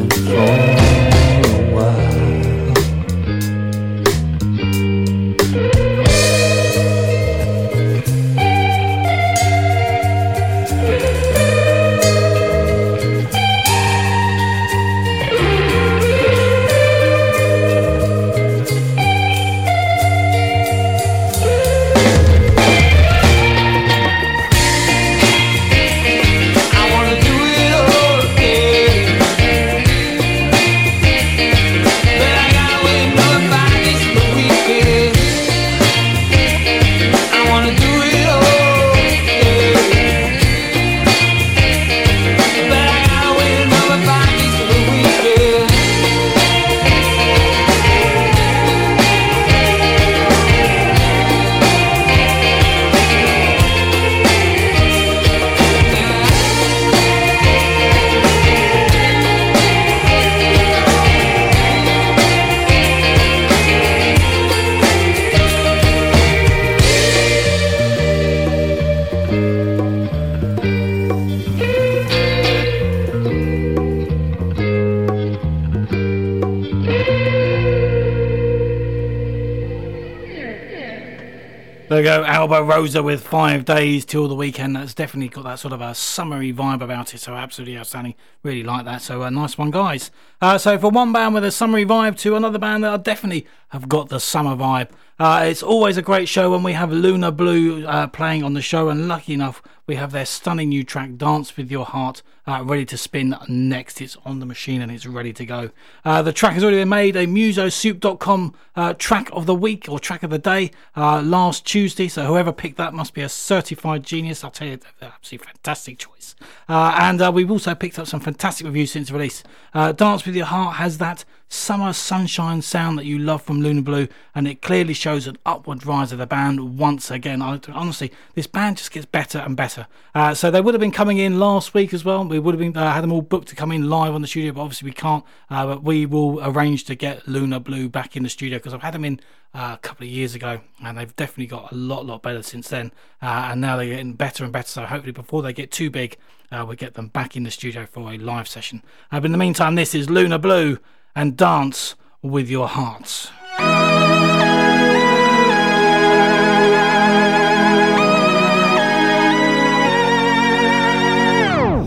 we go, Alba Rosa with five days till the weekend. That's definitely got that sort of a summery vibe about it. So absolutely outstanding. Really like that. So a nice one, guys. Uh, so for one band with a summery vibe to another band that I definitely have got the summer vibe. Uh, it's always a great show when we have Luna Blue uh, playing on the show, and lucky enough, we have their stunning new track, Dance with Your Heart, uh, ready to spin next. It's on the machine and it's ready to go. Uh, the track has already been made a musosoup.com uh, track of the week or track of the day uh, last Tuesday. So whoever picked that must be a certified genius. I'll tell you, absolutely fantastic choice. And we've also picked up some fantastic reviews since release. Dance with Your Heart has that summer sunshine sound that you love from Luna Blue, and it clearly shows an upward rise of the band once again. Honestly, this band just gets better and better. Uh, so they would have been coming in last week as well. We would have been uh, had them all booked to come in live on the studio, but obviously we can't. Uh, but we will arrange to get Luna Blue back in the studio because I've had them in uh, a couple of years ago, and they've definitely got a lot, lot better since then. Uh, and now they're getting better and better. So hopefully, before they get too big, uh, we get them back in the studio for a live session. Uh, but in the meantime, this is Luna Blue and Dance with Your Hearts.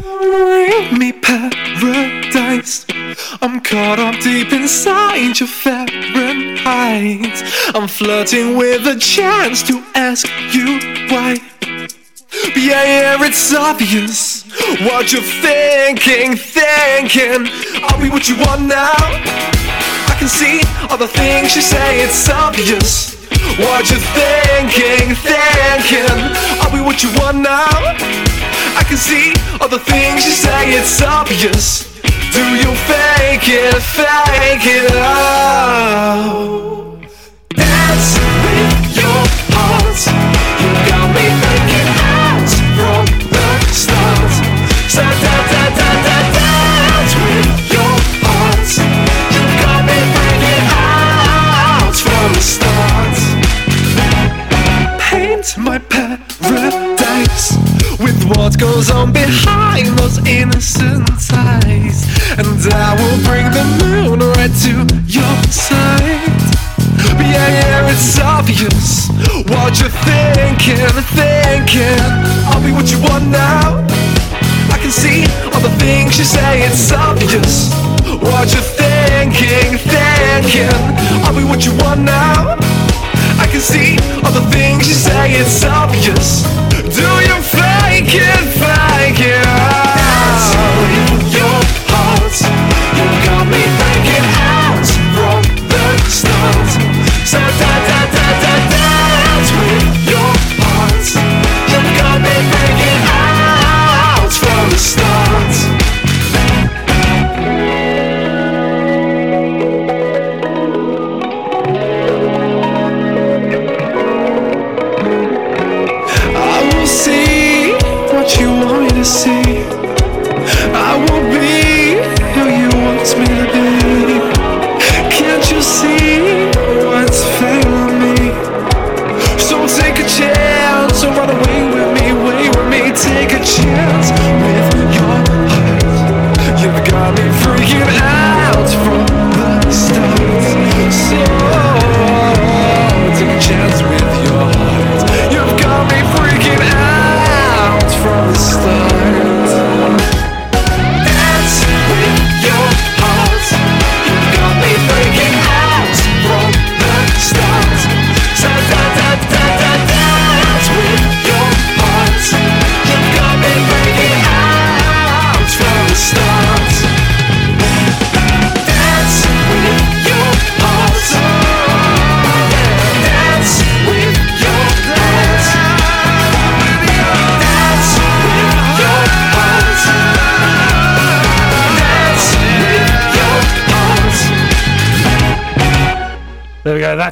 Bring me paradise. I'm caught up deep inside your Fahrenheit. I'm flirting with a chance to ask you why. Yeah, yeah, it's obvious what you're thinking, thinking. Are we what you want now? I can see all the things you say, it's obvious. What you're thinking, thinking. Are we what you want now? I can see all the things you say, it's obvious. Do you fake it, fake it out? Dance Paint my paradise with what goes on behind those innocent eyes, and I will bring the moon right to your side. Yeah, yeah, it's obvious what you're thinking, thinking. I'll be what you want now. I can see all the things you say, it's obvious what you're thinking, thinking. I'll be what you want now. Can see all the things you say, it's obvious. Do you fake it, fake it out? Your heart,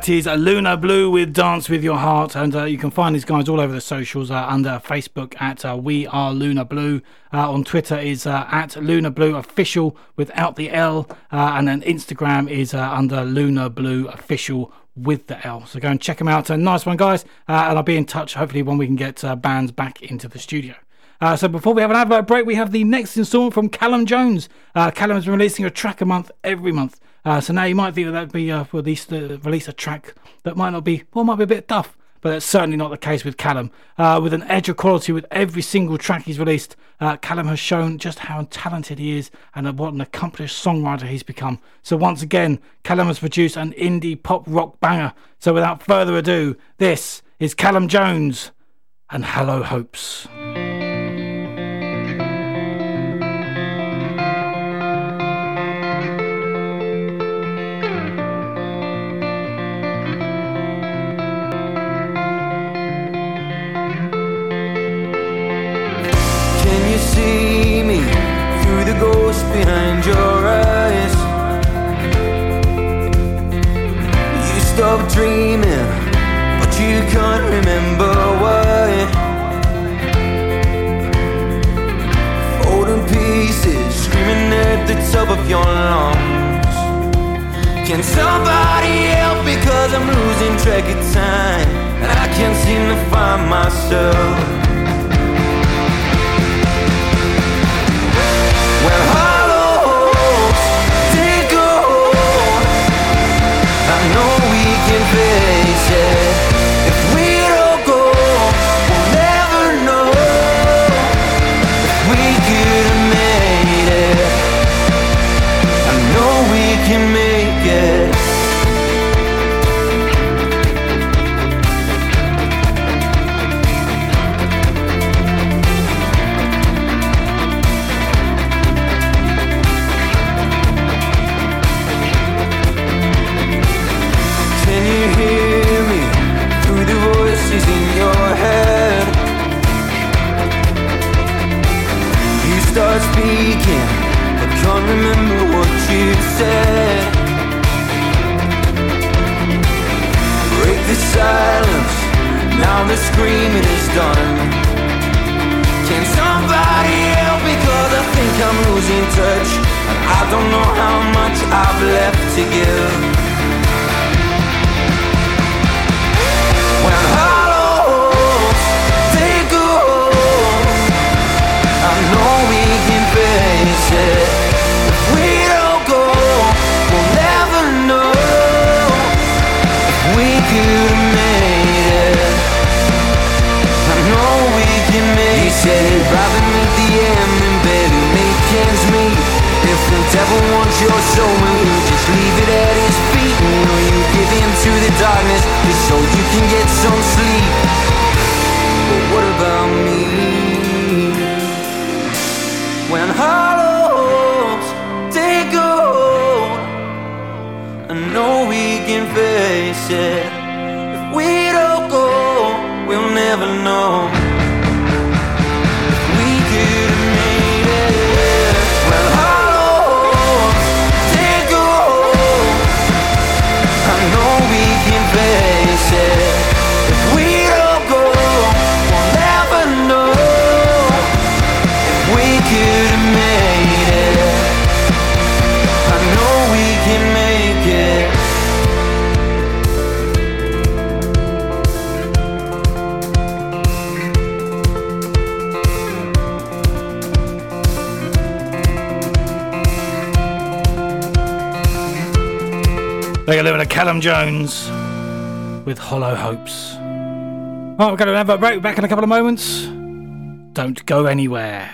That is a Luna Blue with Dance with Your Heart. And uh, you can find these guys all over the socials uh, under Facebook at uh, We Are Luna Blue. Uh, on Twitter is uh, at Luna Blue Official without the L. Uh, and then Instagram is under Luna Blue Official with the L. So go and check them out. Uh, nice one, guys. And I'll be in touch hopefully when we can get bands back into the studio. Uh, so before we have an advert break, we have the next instalment from Calum Jones. Uh, Calum has been releasing a track a month every month. Uh, so now you might think that that'd be uh, release, uh, release a track that might not be, well, might be a bit tough. But that's certainly not the case with Calum. Uh, with an edge of quality with every single track he's released, uh, Calum has shown just how talented he is and what an accomplished songwriter he's become. So once again, Calum has produced an indie pop rock banger. So without further ado, this is Calum Jones and Hollow Hopes. The of your lungs. Can somebody help because I'm losing track of time and I can't seem to find myself. Speaking, but can't remember what you said. Break the silence, now the screaming is done. Can somebody help me? Cause I think I'm losing touch. And I don't know how much I've left to give. Said rather meet the end than better make ends meet. If the devil wants your soul, will you just leave it at his feet? And will you give in to the darkness just so you can get some sleep? But what about me? When hollow hopes take hold, I know we can face it. If we don't go, we'll never know. 11 of Calum Jones with Hollow Hopes. All right, we're going to have a break. Back in a couple of moments. Don't go anywhere.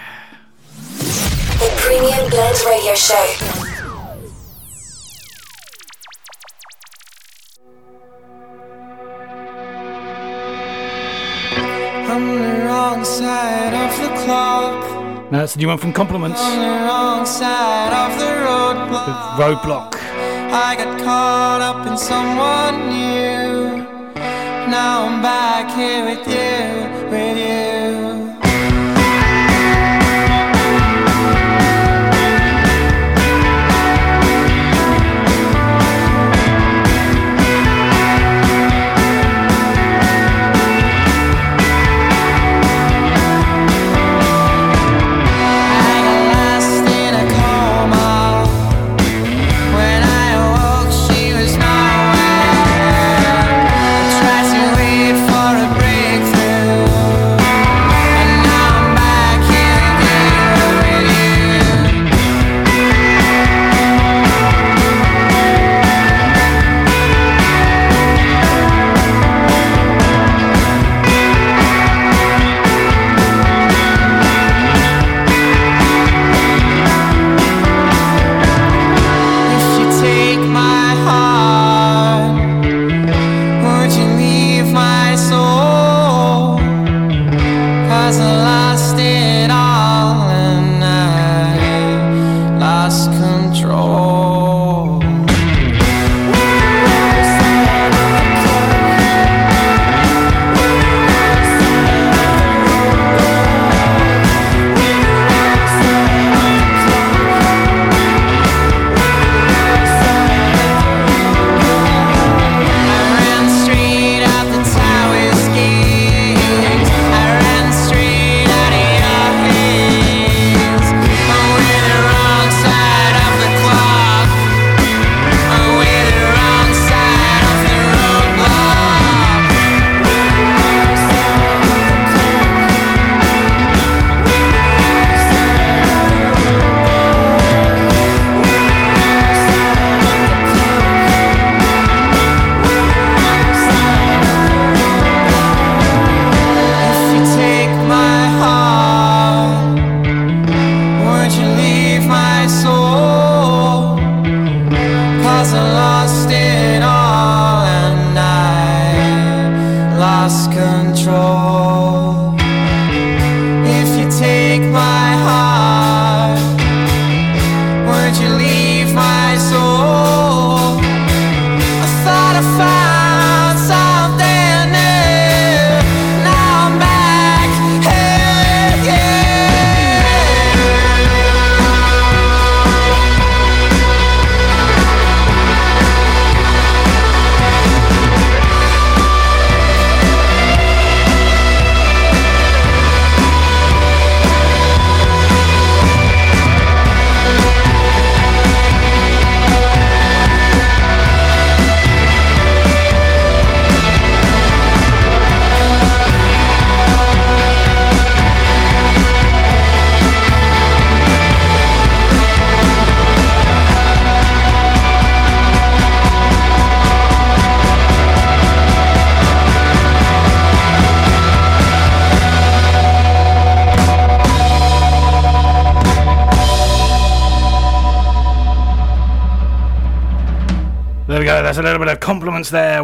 The Premium Blend Radio Show. Now that's the new one from Compliments. On the roadblock. With roadblock. I got caught up in someone new. Now I'm back here with you, with you.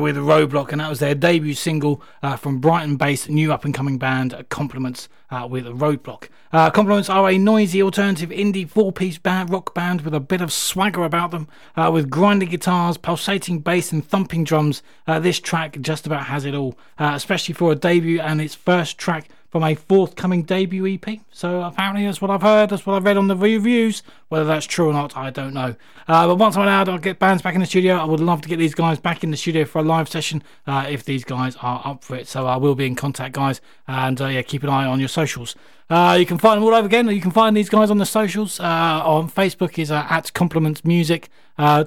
With Roadblock, and that was their debut single uh, from Brighton-based new up-and-coming band uh, Compliments uh, with Roadblock. Uh, Compliments are a noisy alternative indie four-piece band, rock band with a bit of swagger about them, uh, with grinding guitars, pulsating bass, and thumping drums. Uh, this track just about has it all, especially for a debut and its first track from a forthcoming debut EP. So apparently that's what I've heard, that's what I've read on the reviews. Whether that's true or not, I don't know. Uh, but once I'm allowed, I'll get bands back in the studio. I would love to get these guys back in the studio for a live session uh, if these guys are up for it. So I will be in contact, guys, and uh, yeah, keep an eye on your socials. Uh, you can find them all over again. You can find these guys on the socials. Uh, on Facebook is uh, at Compliments Music.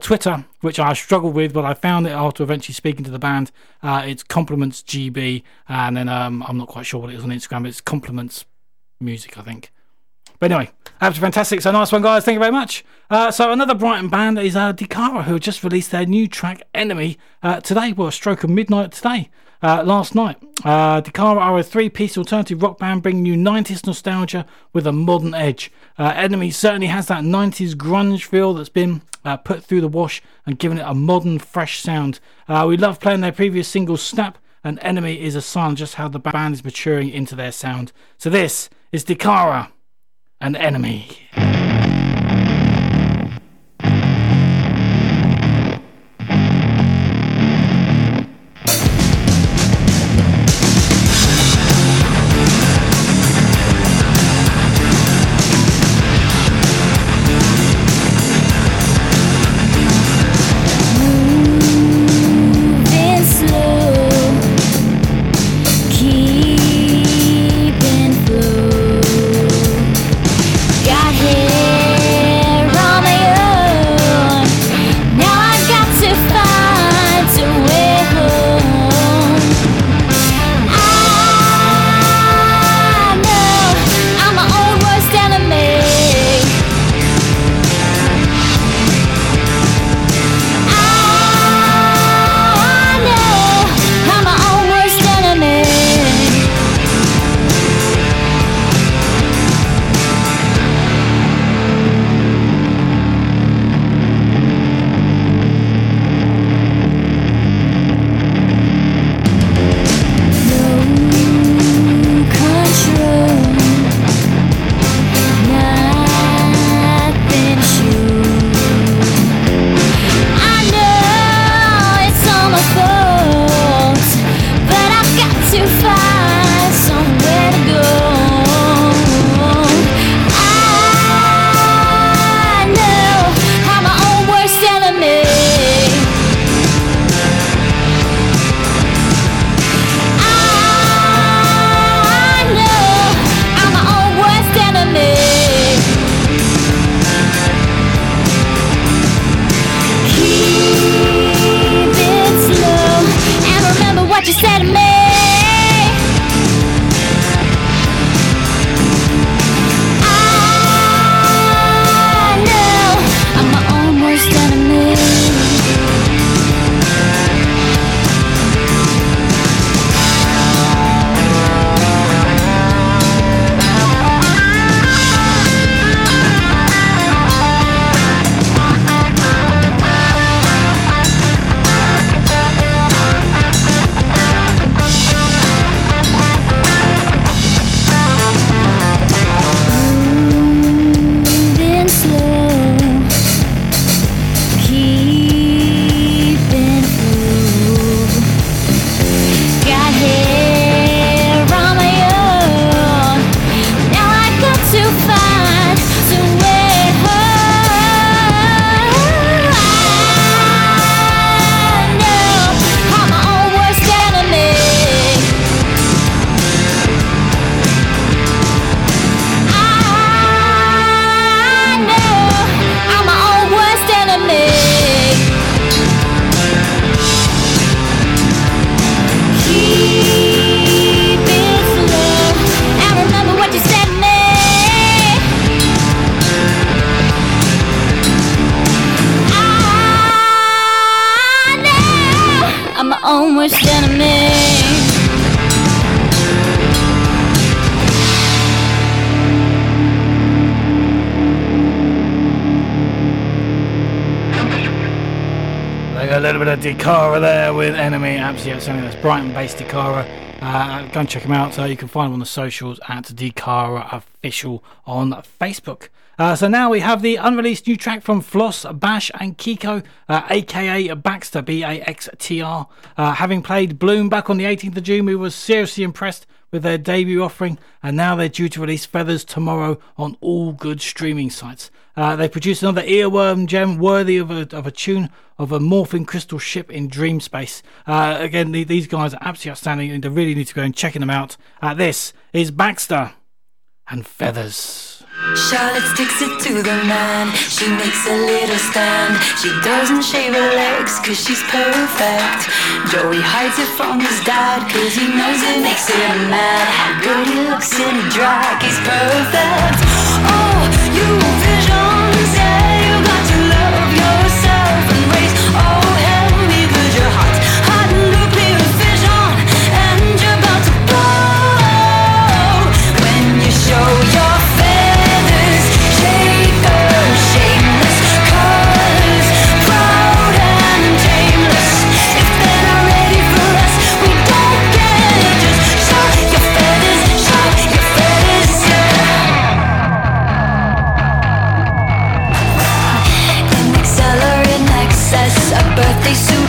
Twitter, which I struggled with, but I found it after eventually speaking to the band. It's Compliments GB, and then um, I'm not quite sure what it is on Instagram. It's Compliments Music, I think. But anyway, absolutely fantastic. So nice one, guys. Thank you very much. Uh, so another Brighton band is uh, Decara, who just released their new track "Enemy" uh, today. Well, a stroke of midnight today. Uh, last night, uh, Decara are a three-piece alternative rock band bringing you 90s nostalgia with a modern edge. Uh, Enemy certainly has that 90s grunge feel that's been uh, put through the wash and given it a modern, fresh sound. Uh, we love playing their previous single "Snap," and Enemy is a sign just how the band is maturing into their sound. So this is Decara an Enemy. worst enemy. A little bit of Decara there with Enemy, absolutely something That's Brighton based Decara. Uh, go and check them out. So you can find them on the socials at Decara Official on Facebook. Uh, so now we have the unreleased new track from Floss, Bash, and Kiko, uh, aka BAXTR, B A X T R. Uh, having played Bloom back on the 18th of June, we were seriously impressed with their debut offering, and now they're due to release Feathers tomorrow on all good streaming sites. Uh, they produced another earworm gem worthy of a, of a tune of a morphing crystal ship in dream space. Uh, again, the, these guys are absolutely outstanding, and you really need to go and checking them out. Uh, this is BAXTR and Feathers. Charlotte sticks it to the man. She makes a little stand. She doesn't shave her legs cause she's perfect. Joey hides it from his dad cause he knows it makes him mad. How good he looks in drag, he's perfect. Oh, you visions, yeah, you got to love yourself and raise all hell because you're hot. Hot nuclear fission and you're about to blow when you show birthday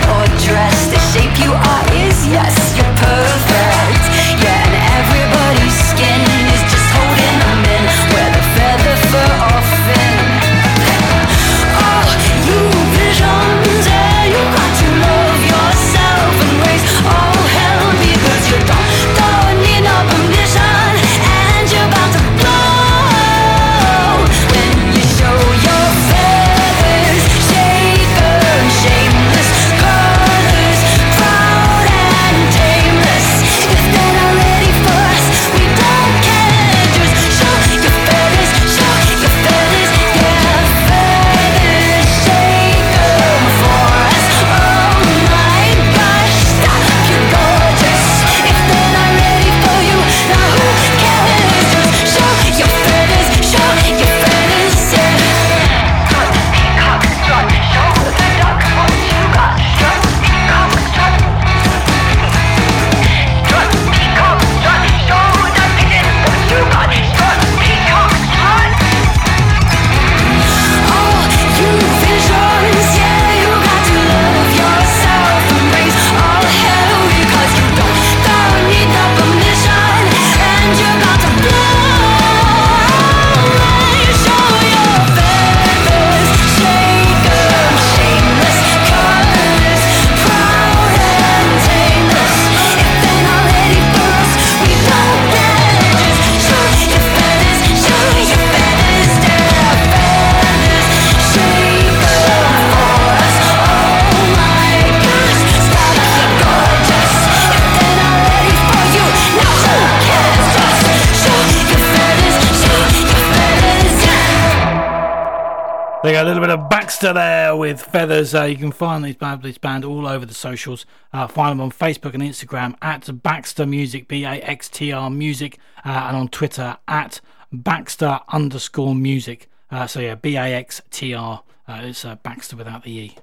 there with feathers. Uh, you can find these band, this band all over the socials. Uh, find them on Facebook and Instagram at Baxter Music, B A X T R Music, uh, and on Twitter at Baxter underscore Music. Uh, so yeah, B A X T R. Uh, it's uh, Baxter without the E.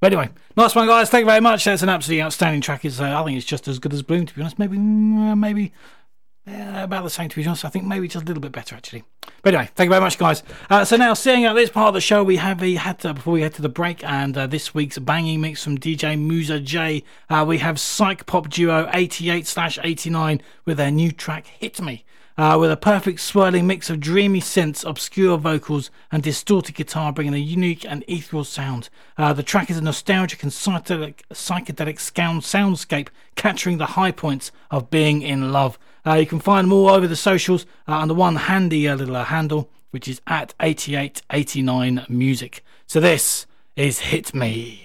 But anyway, nice one, guys. Thank you very much. That's an absolutely outstanding track. I think it's just as good as Bloom, to be honest. Maybe, mm, maybe uh, about the same, to be honest. I think maybe just a little bit better, actually. But anyway, thank you very much, guys. Uh, so now, seeing out this part of the show, we have a, had to, before we head to the break, and uh, this week's banging mix from DJ Muza J. Uh, we have psych pop duo 88 slash 89 with their new track "Hit Me." Uh, with a perfect swirling mix of dreamy synths, obscure vocals, and distorted guitar, bringing a unique and ethereal sound. Uh, the track is a nostalgic and psychedelic, psychedelic sound soundscape, capturing the high points of being in love. Uh, you can find them all over the socials uh, under one handy uh, little uh, handle, which is at 8889 Music. So this is Hit Me.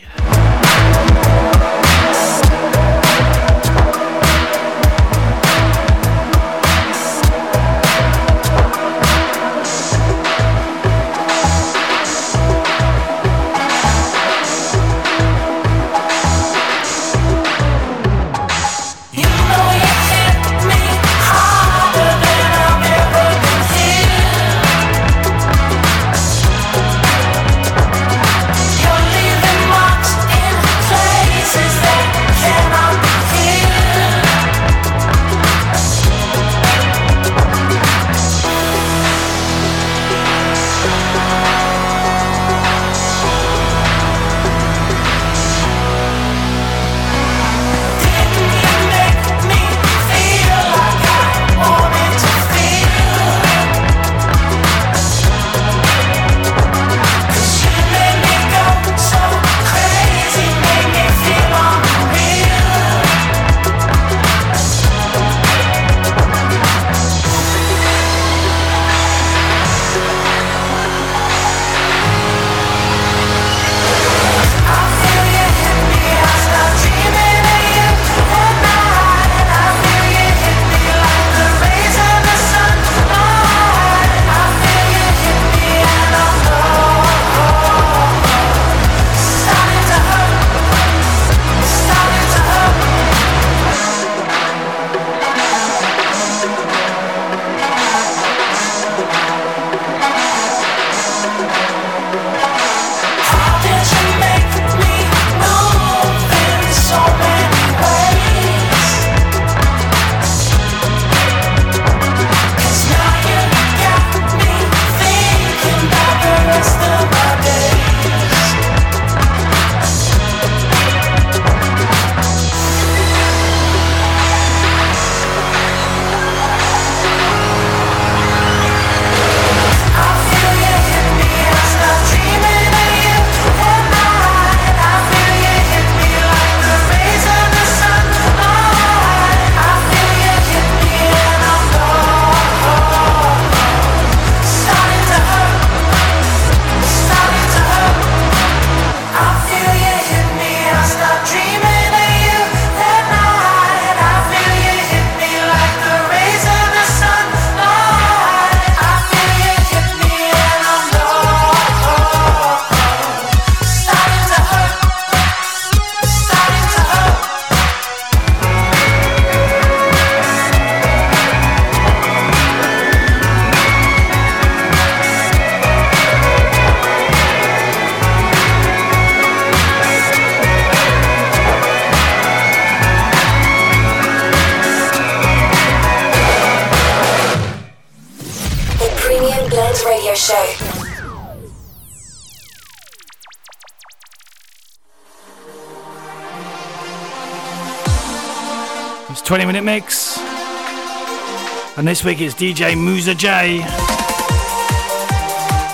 And this week it's DJ Muza J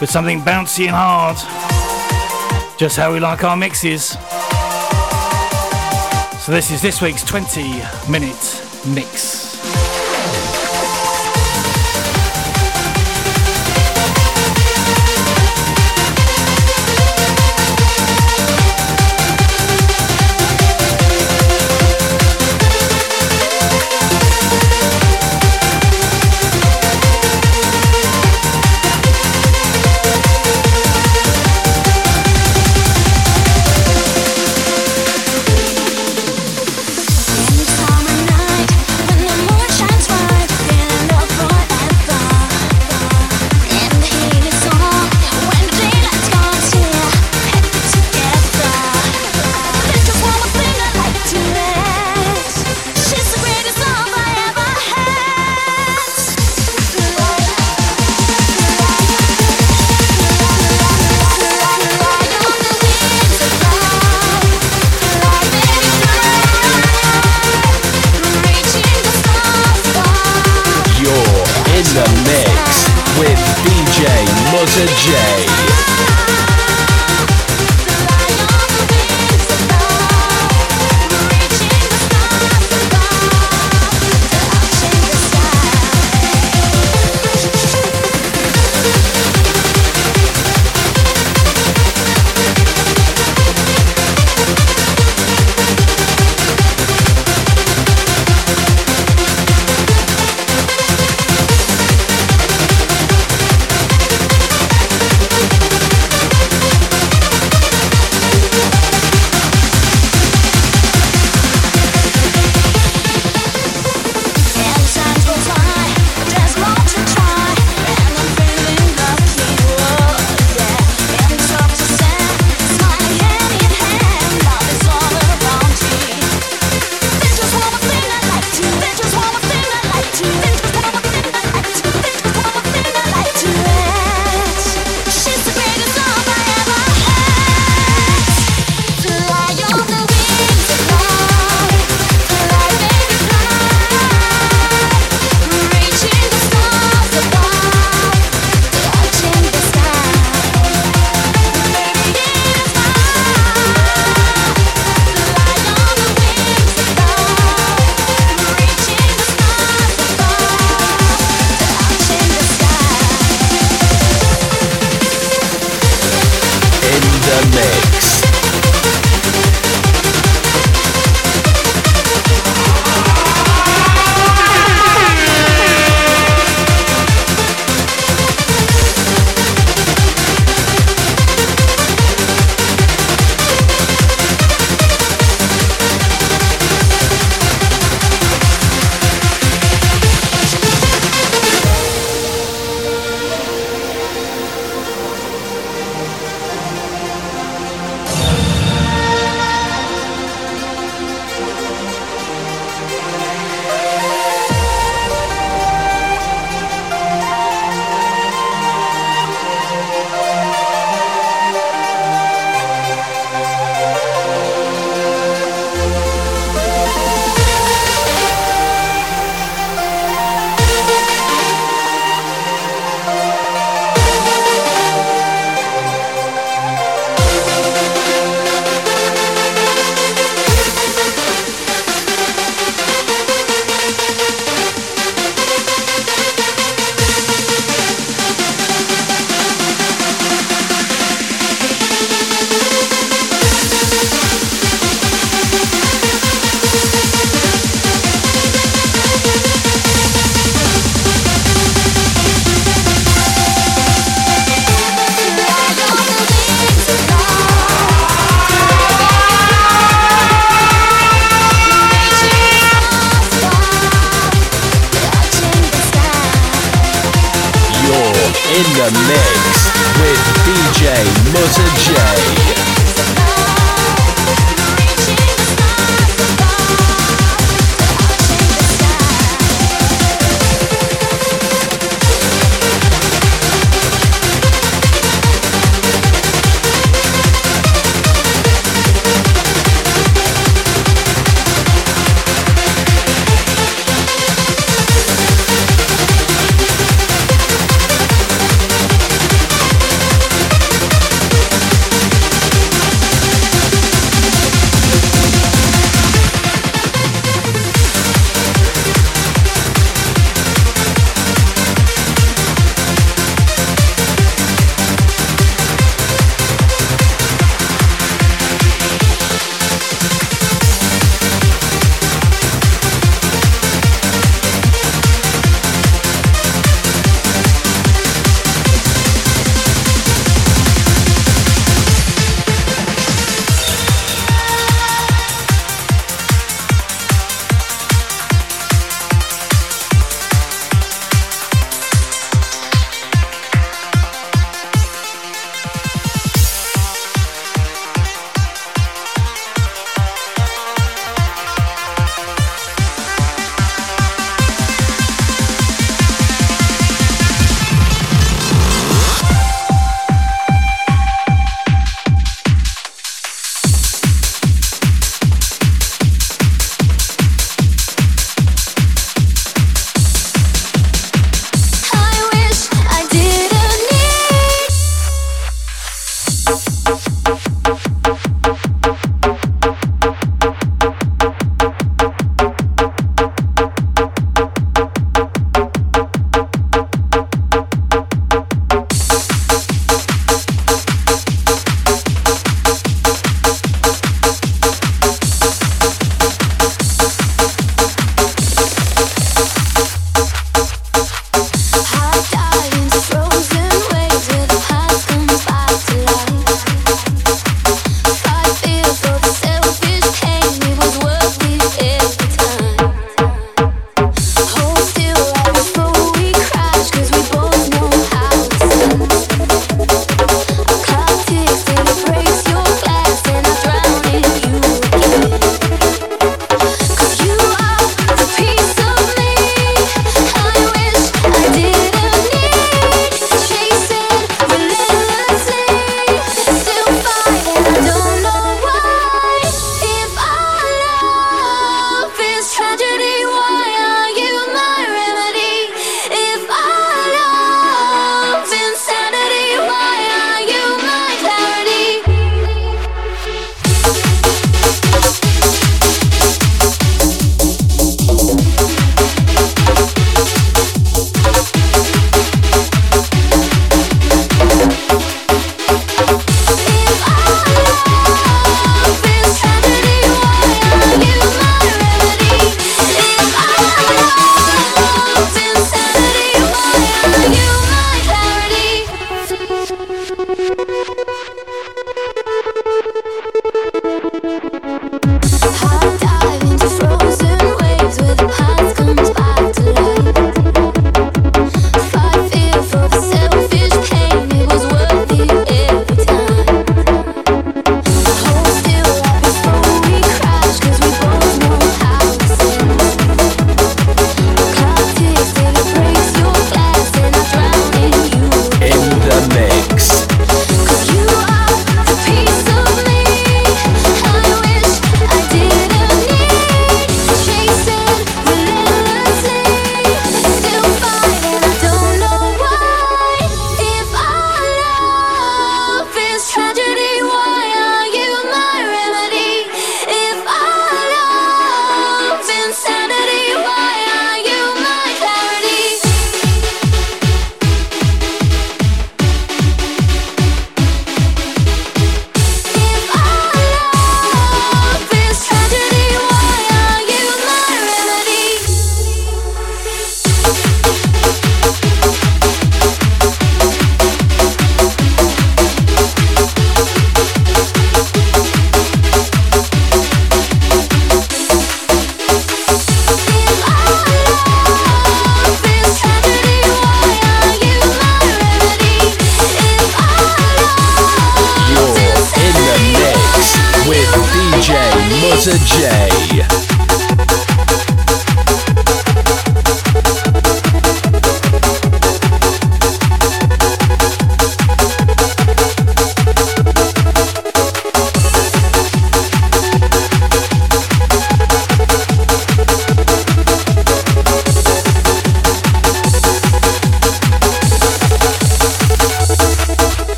with something bouncy and hard. Just how we like our mixes. So this is this week's 20 minute mix.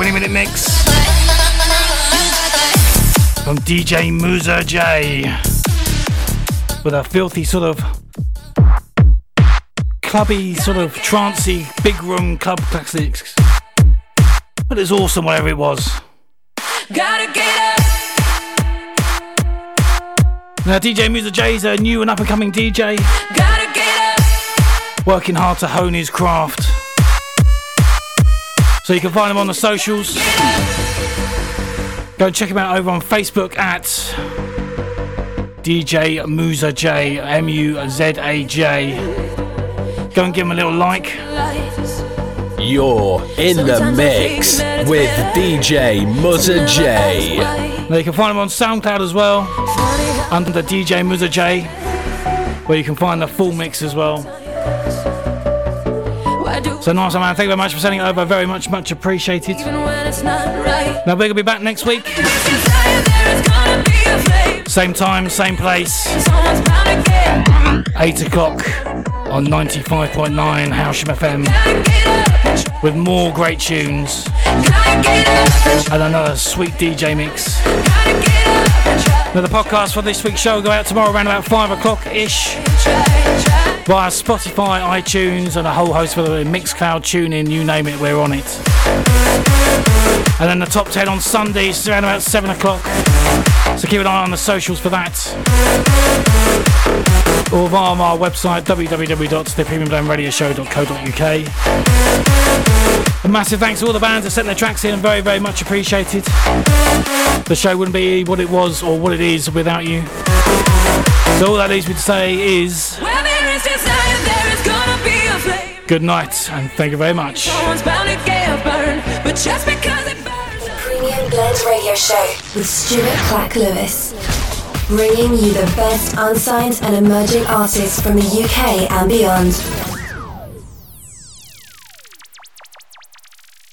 20 minute mix from DJ Muza J with a filthy sort of clubby, sort of trancey, big room club classics. But it's awesome, whatever it was. Gotta get up. Now, DJ Muza J is a new and up and coming DJ, Gotta get up. working hard to hone his craft. So you can find him on the socials. Go and check him out over on Facebook at DJ Muza J, M U Z A J. Go and give him a little like. You're in the mix with DJ Muza J. Now you can find him on SoundCloud as well, under DJ Muza J, where you can find the full mix as well. So nice, man. Thank you very much for sending it over. Very much, much appreciated. Even when it's not right. Now we're gonna be back next week. Same time, same place. Someone's bound to get. Eight o'clock on 95.9 Hailsham FM with more great tunes and another sweet DJ mix. Now the podcast for this week's show will go out tomorrow around about five o'clock ish via Spotify, iTunes, and a whole host of other Mixcloud, TuneIn, you name it, we're on it. And then the top 10 on Sundays around about 7 o'clock. So keep an eye on the socials for that. Or via our website www.thepremiumblendradioshow.co.uk. A massive thanks to all the bands that sent their tracks in, very, very much appreciated. The show wouldn't be what it was or what it is without you. So all that leaves me to say is Where there is desire, there is gonna be a flame. good night and thank you very much. Someone's bound to get burned. But just because it burns. Premium Blend Radio Show with Stuart Clack Lewis. Bringing you the best unsigned and emerging artists from the UK and beyond.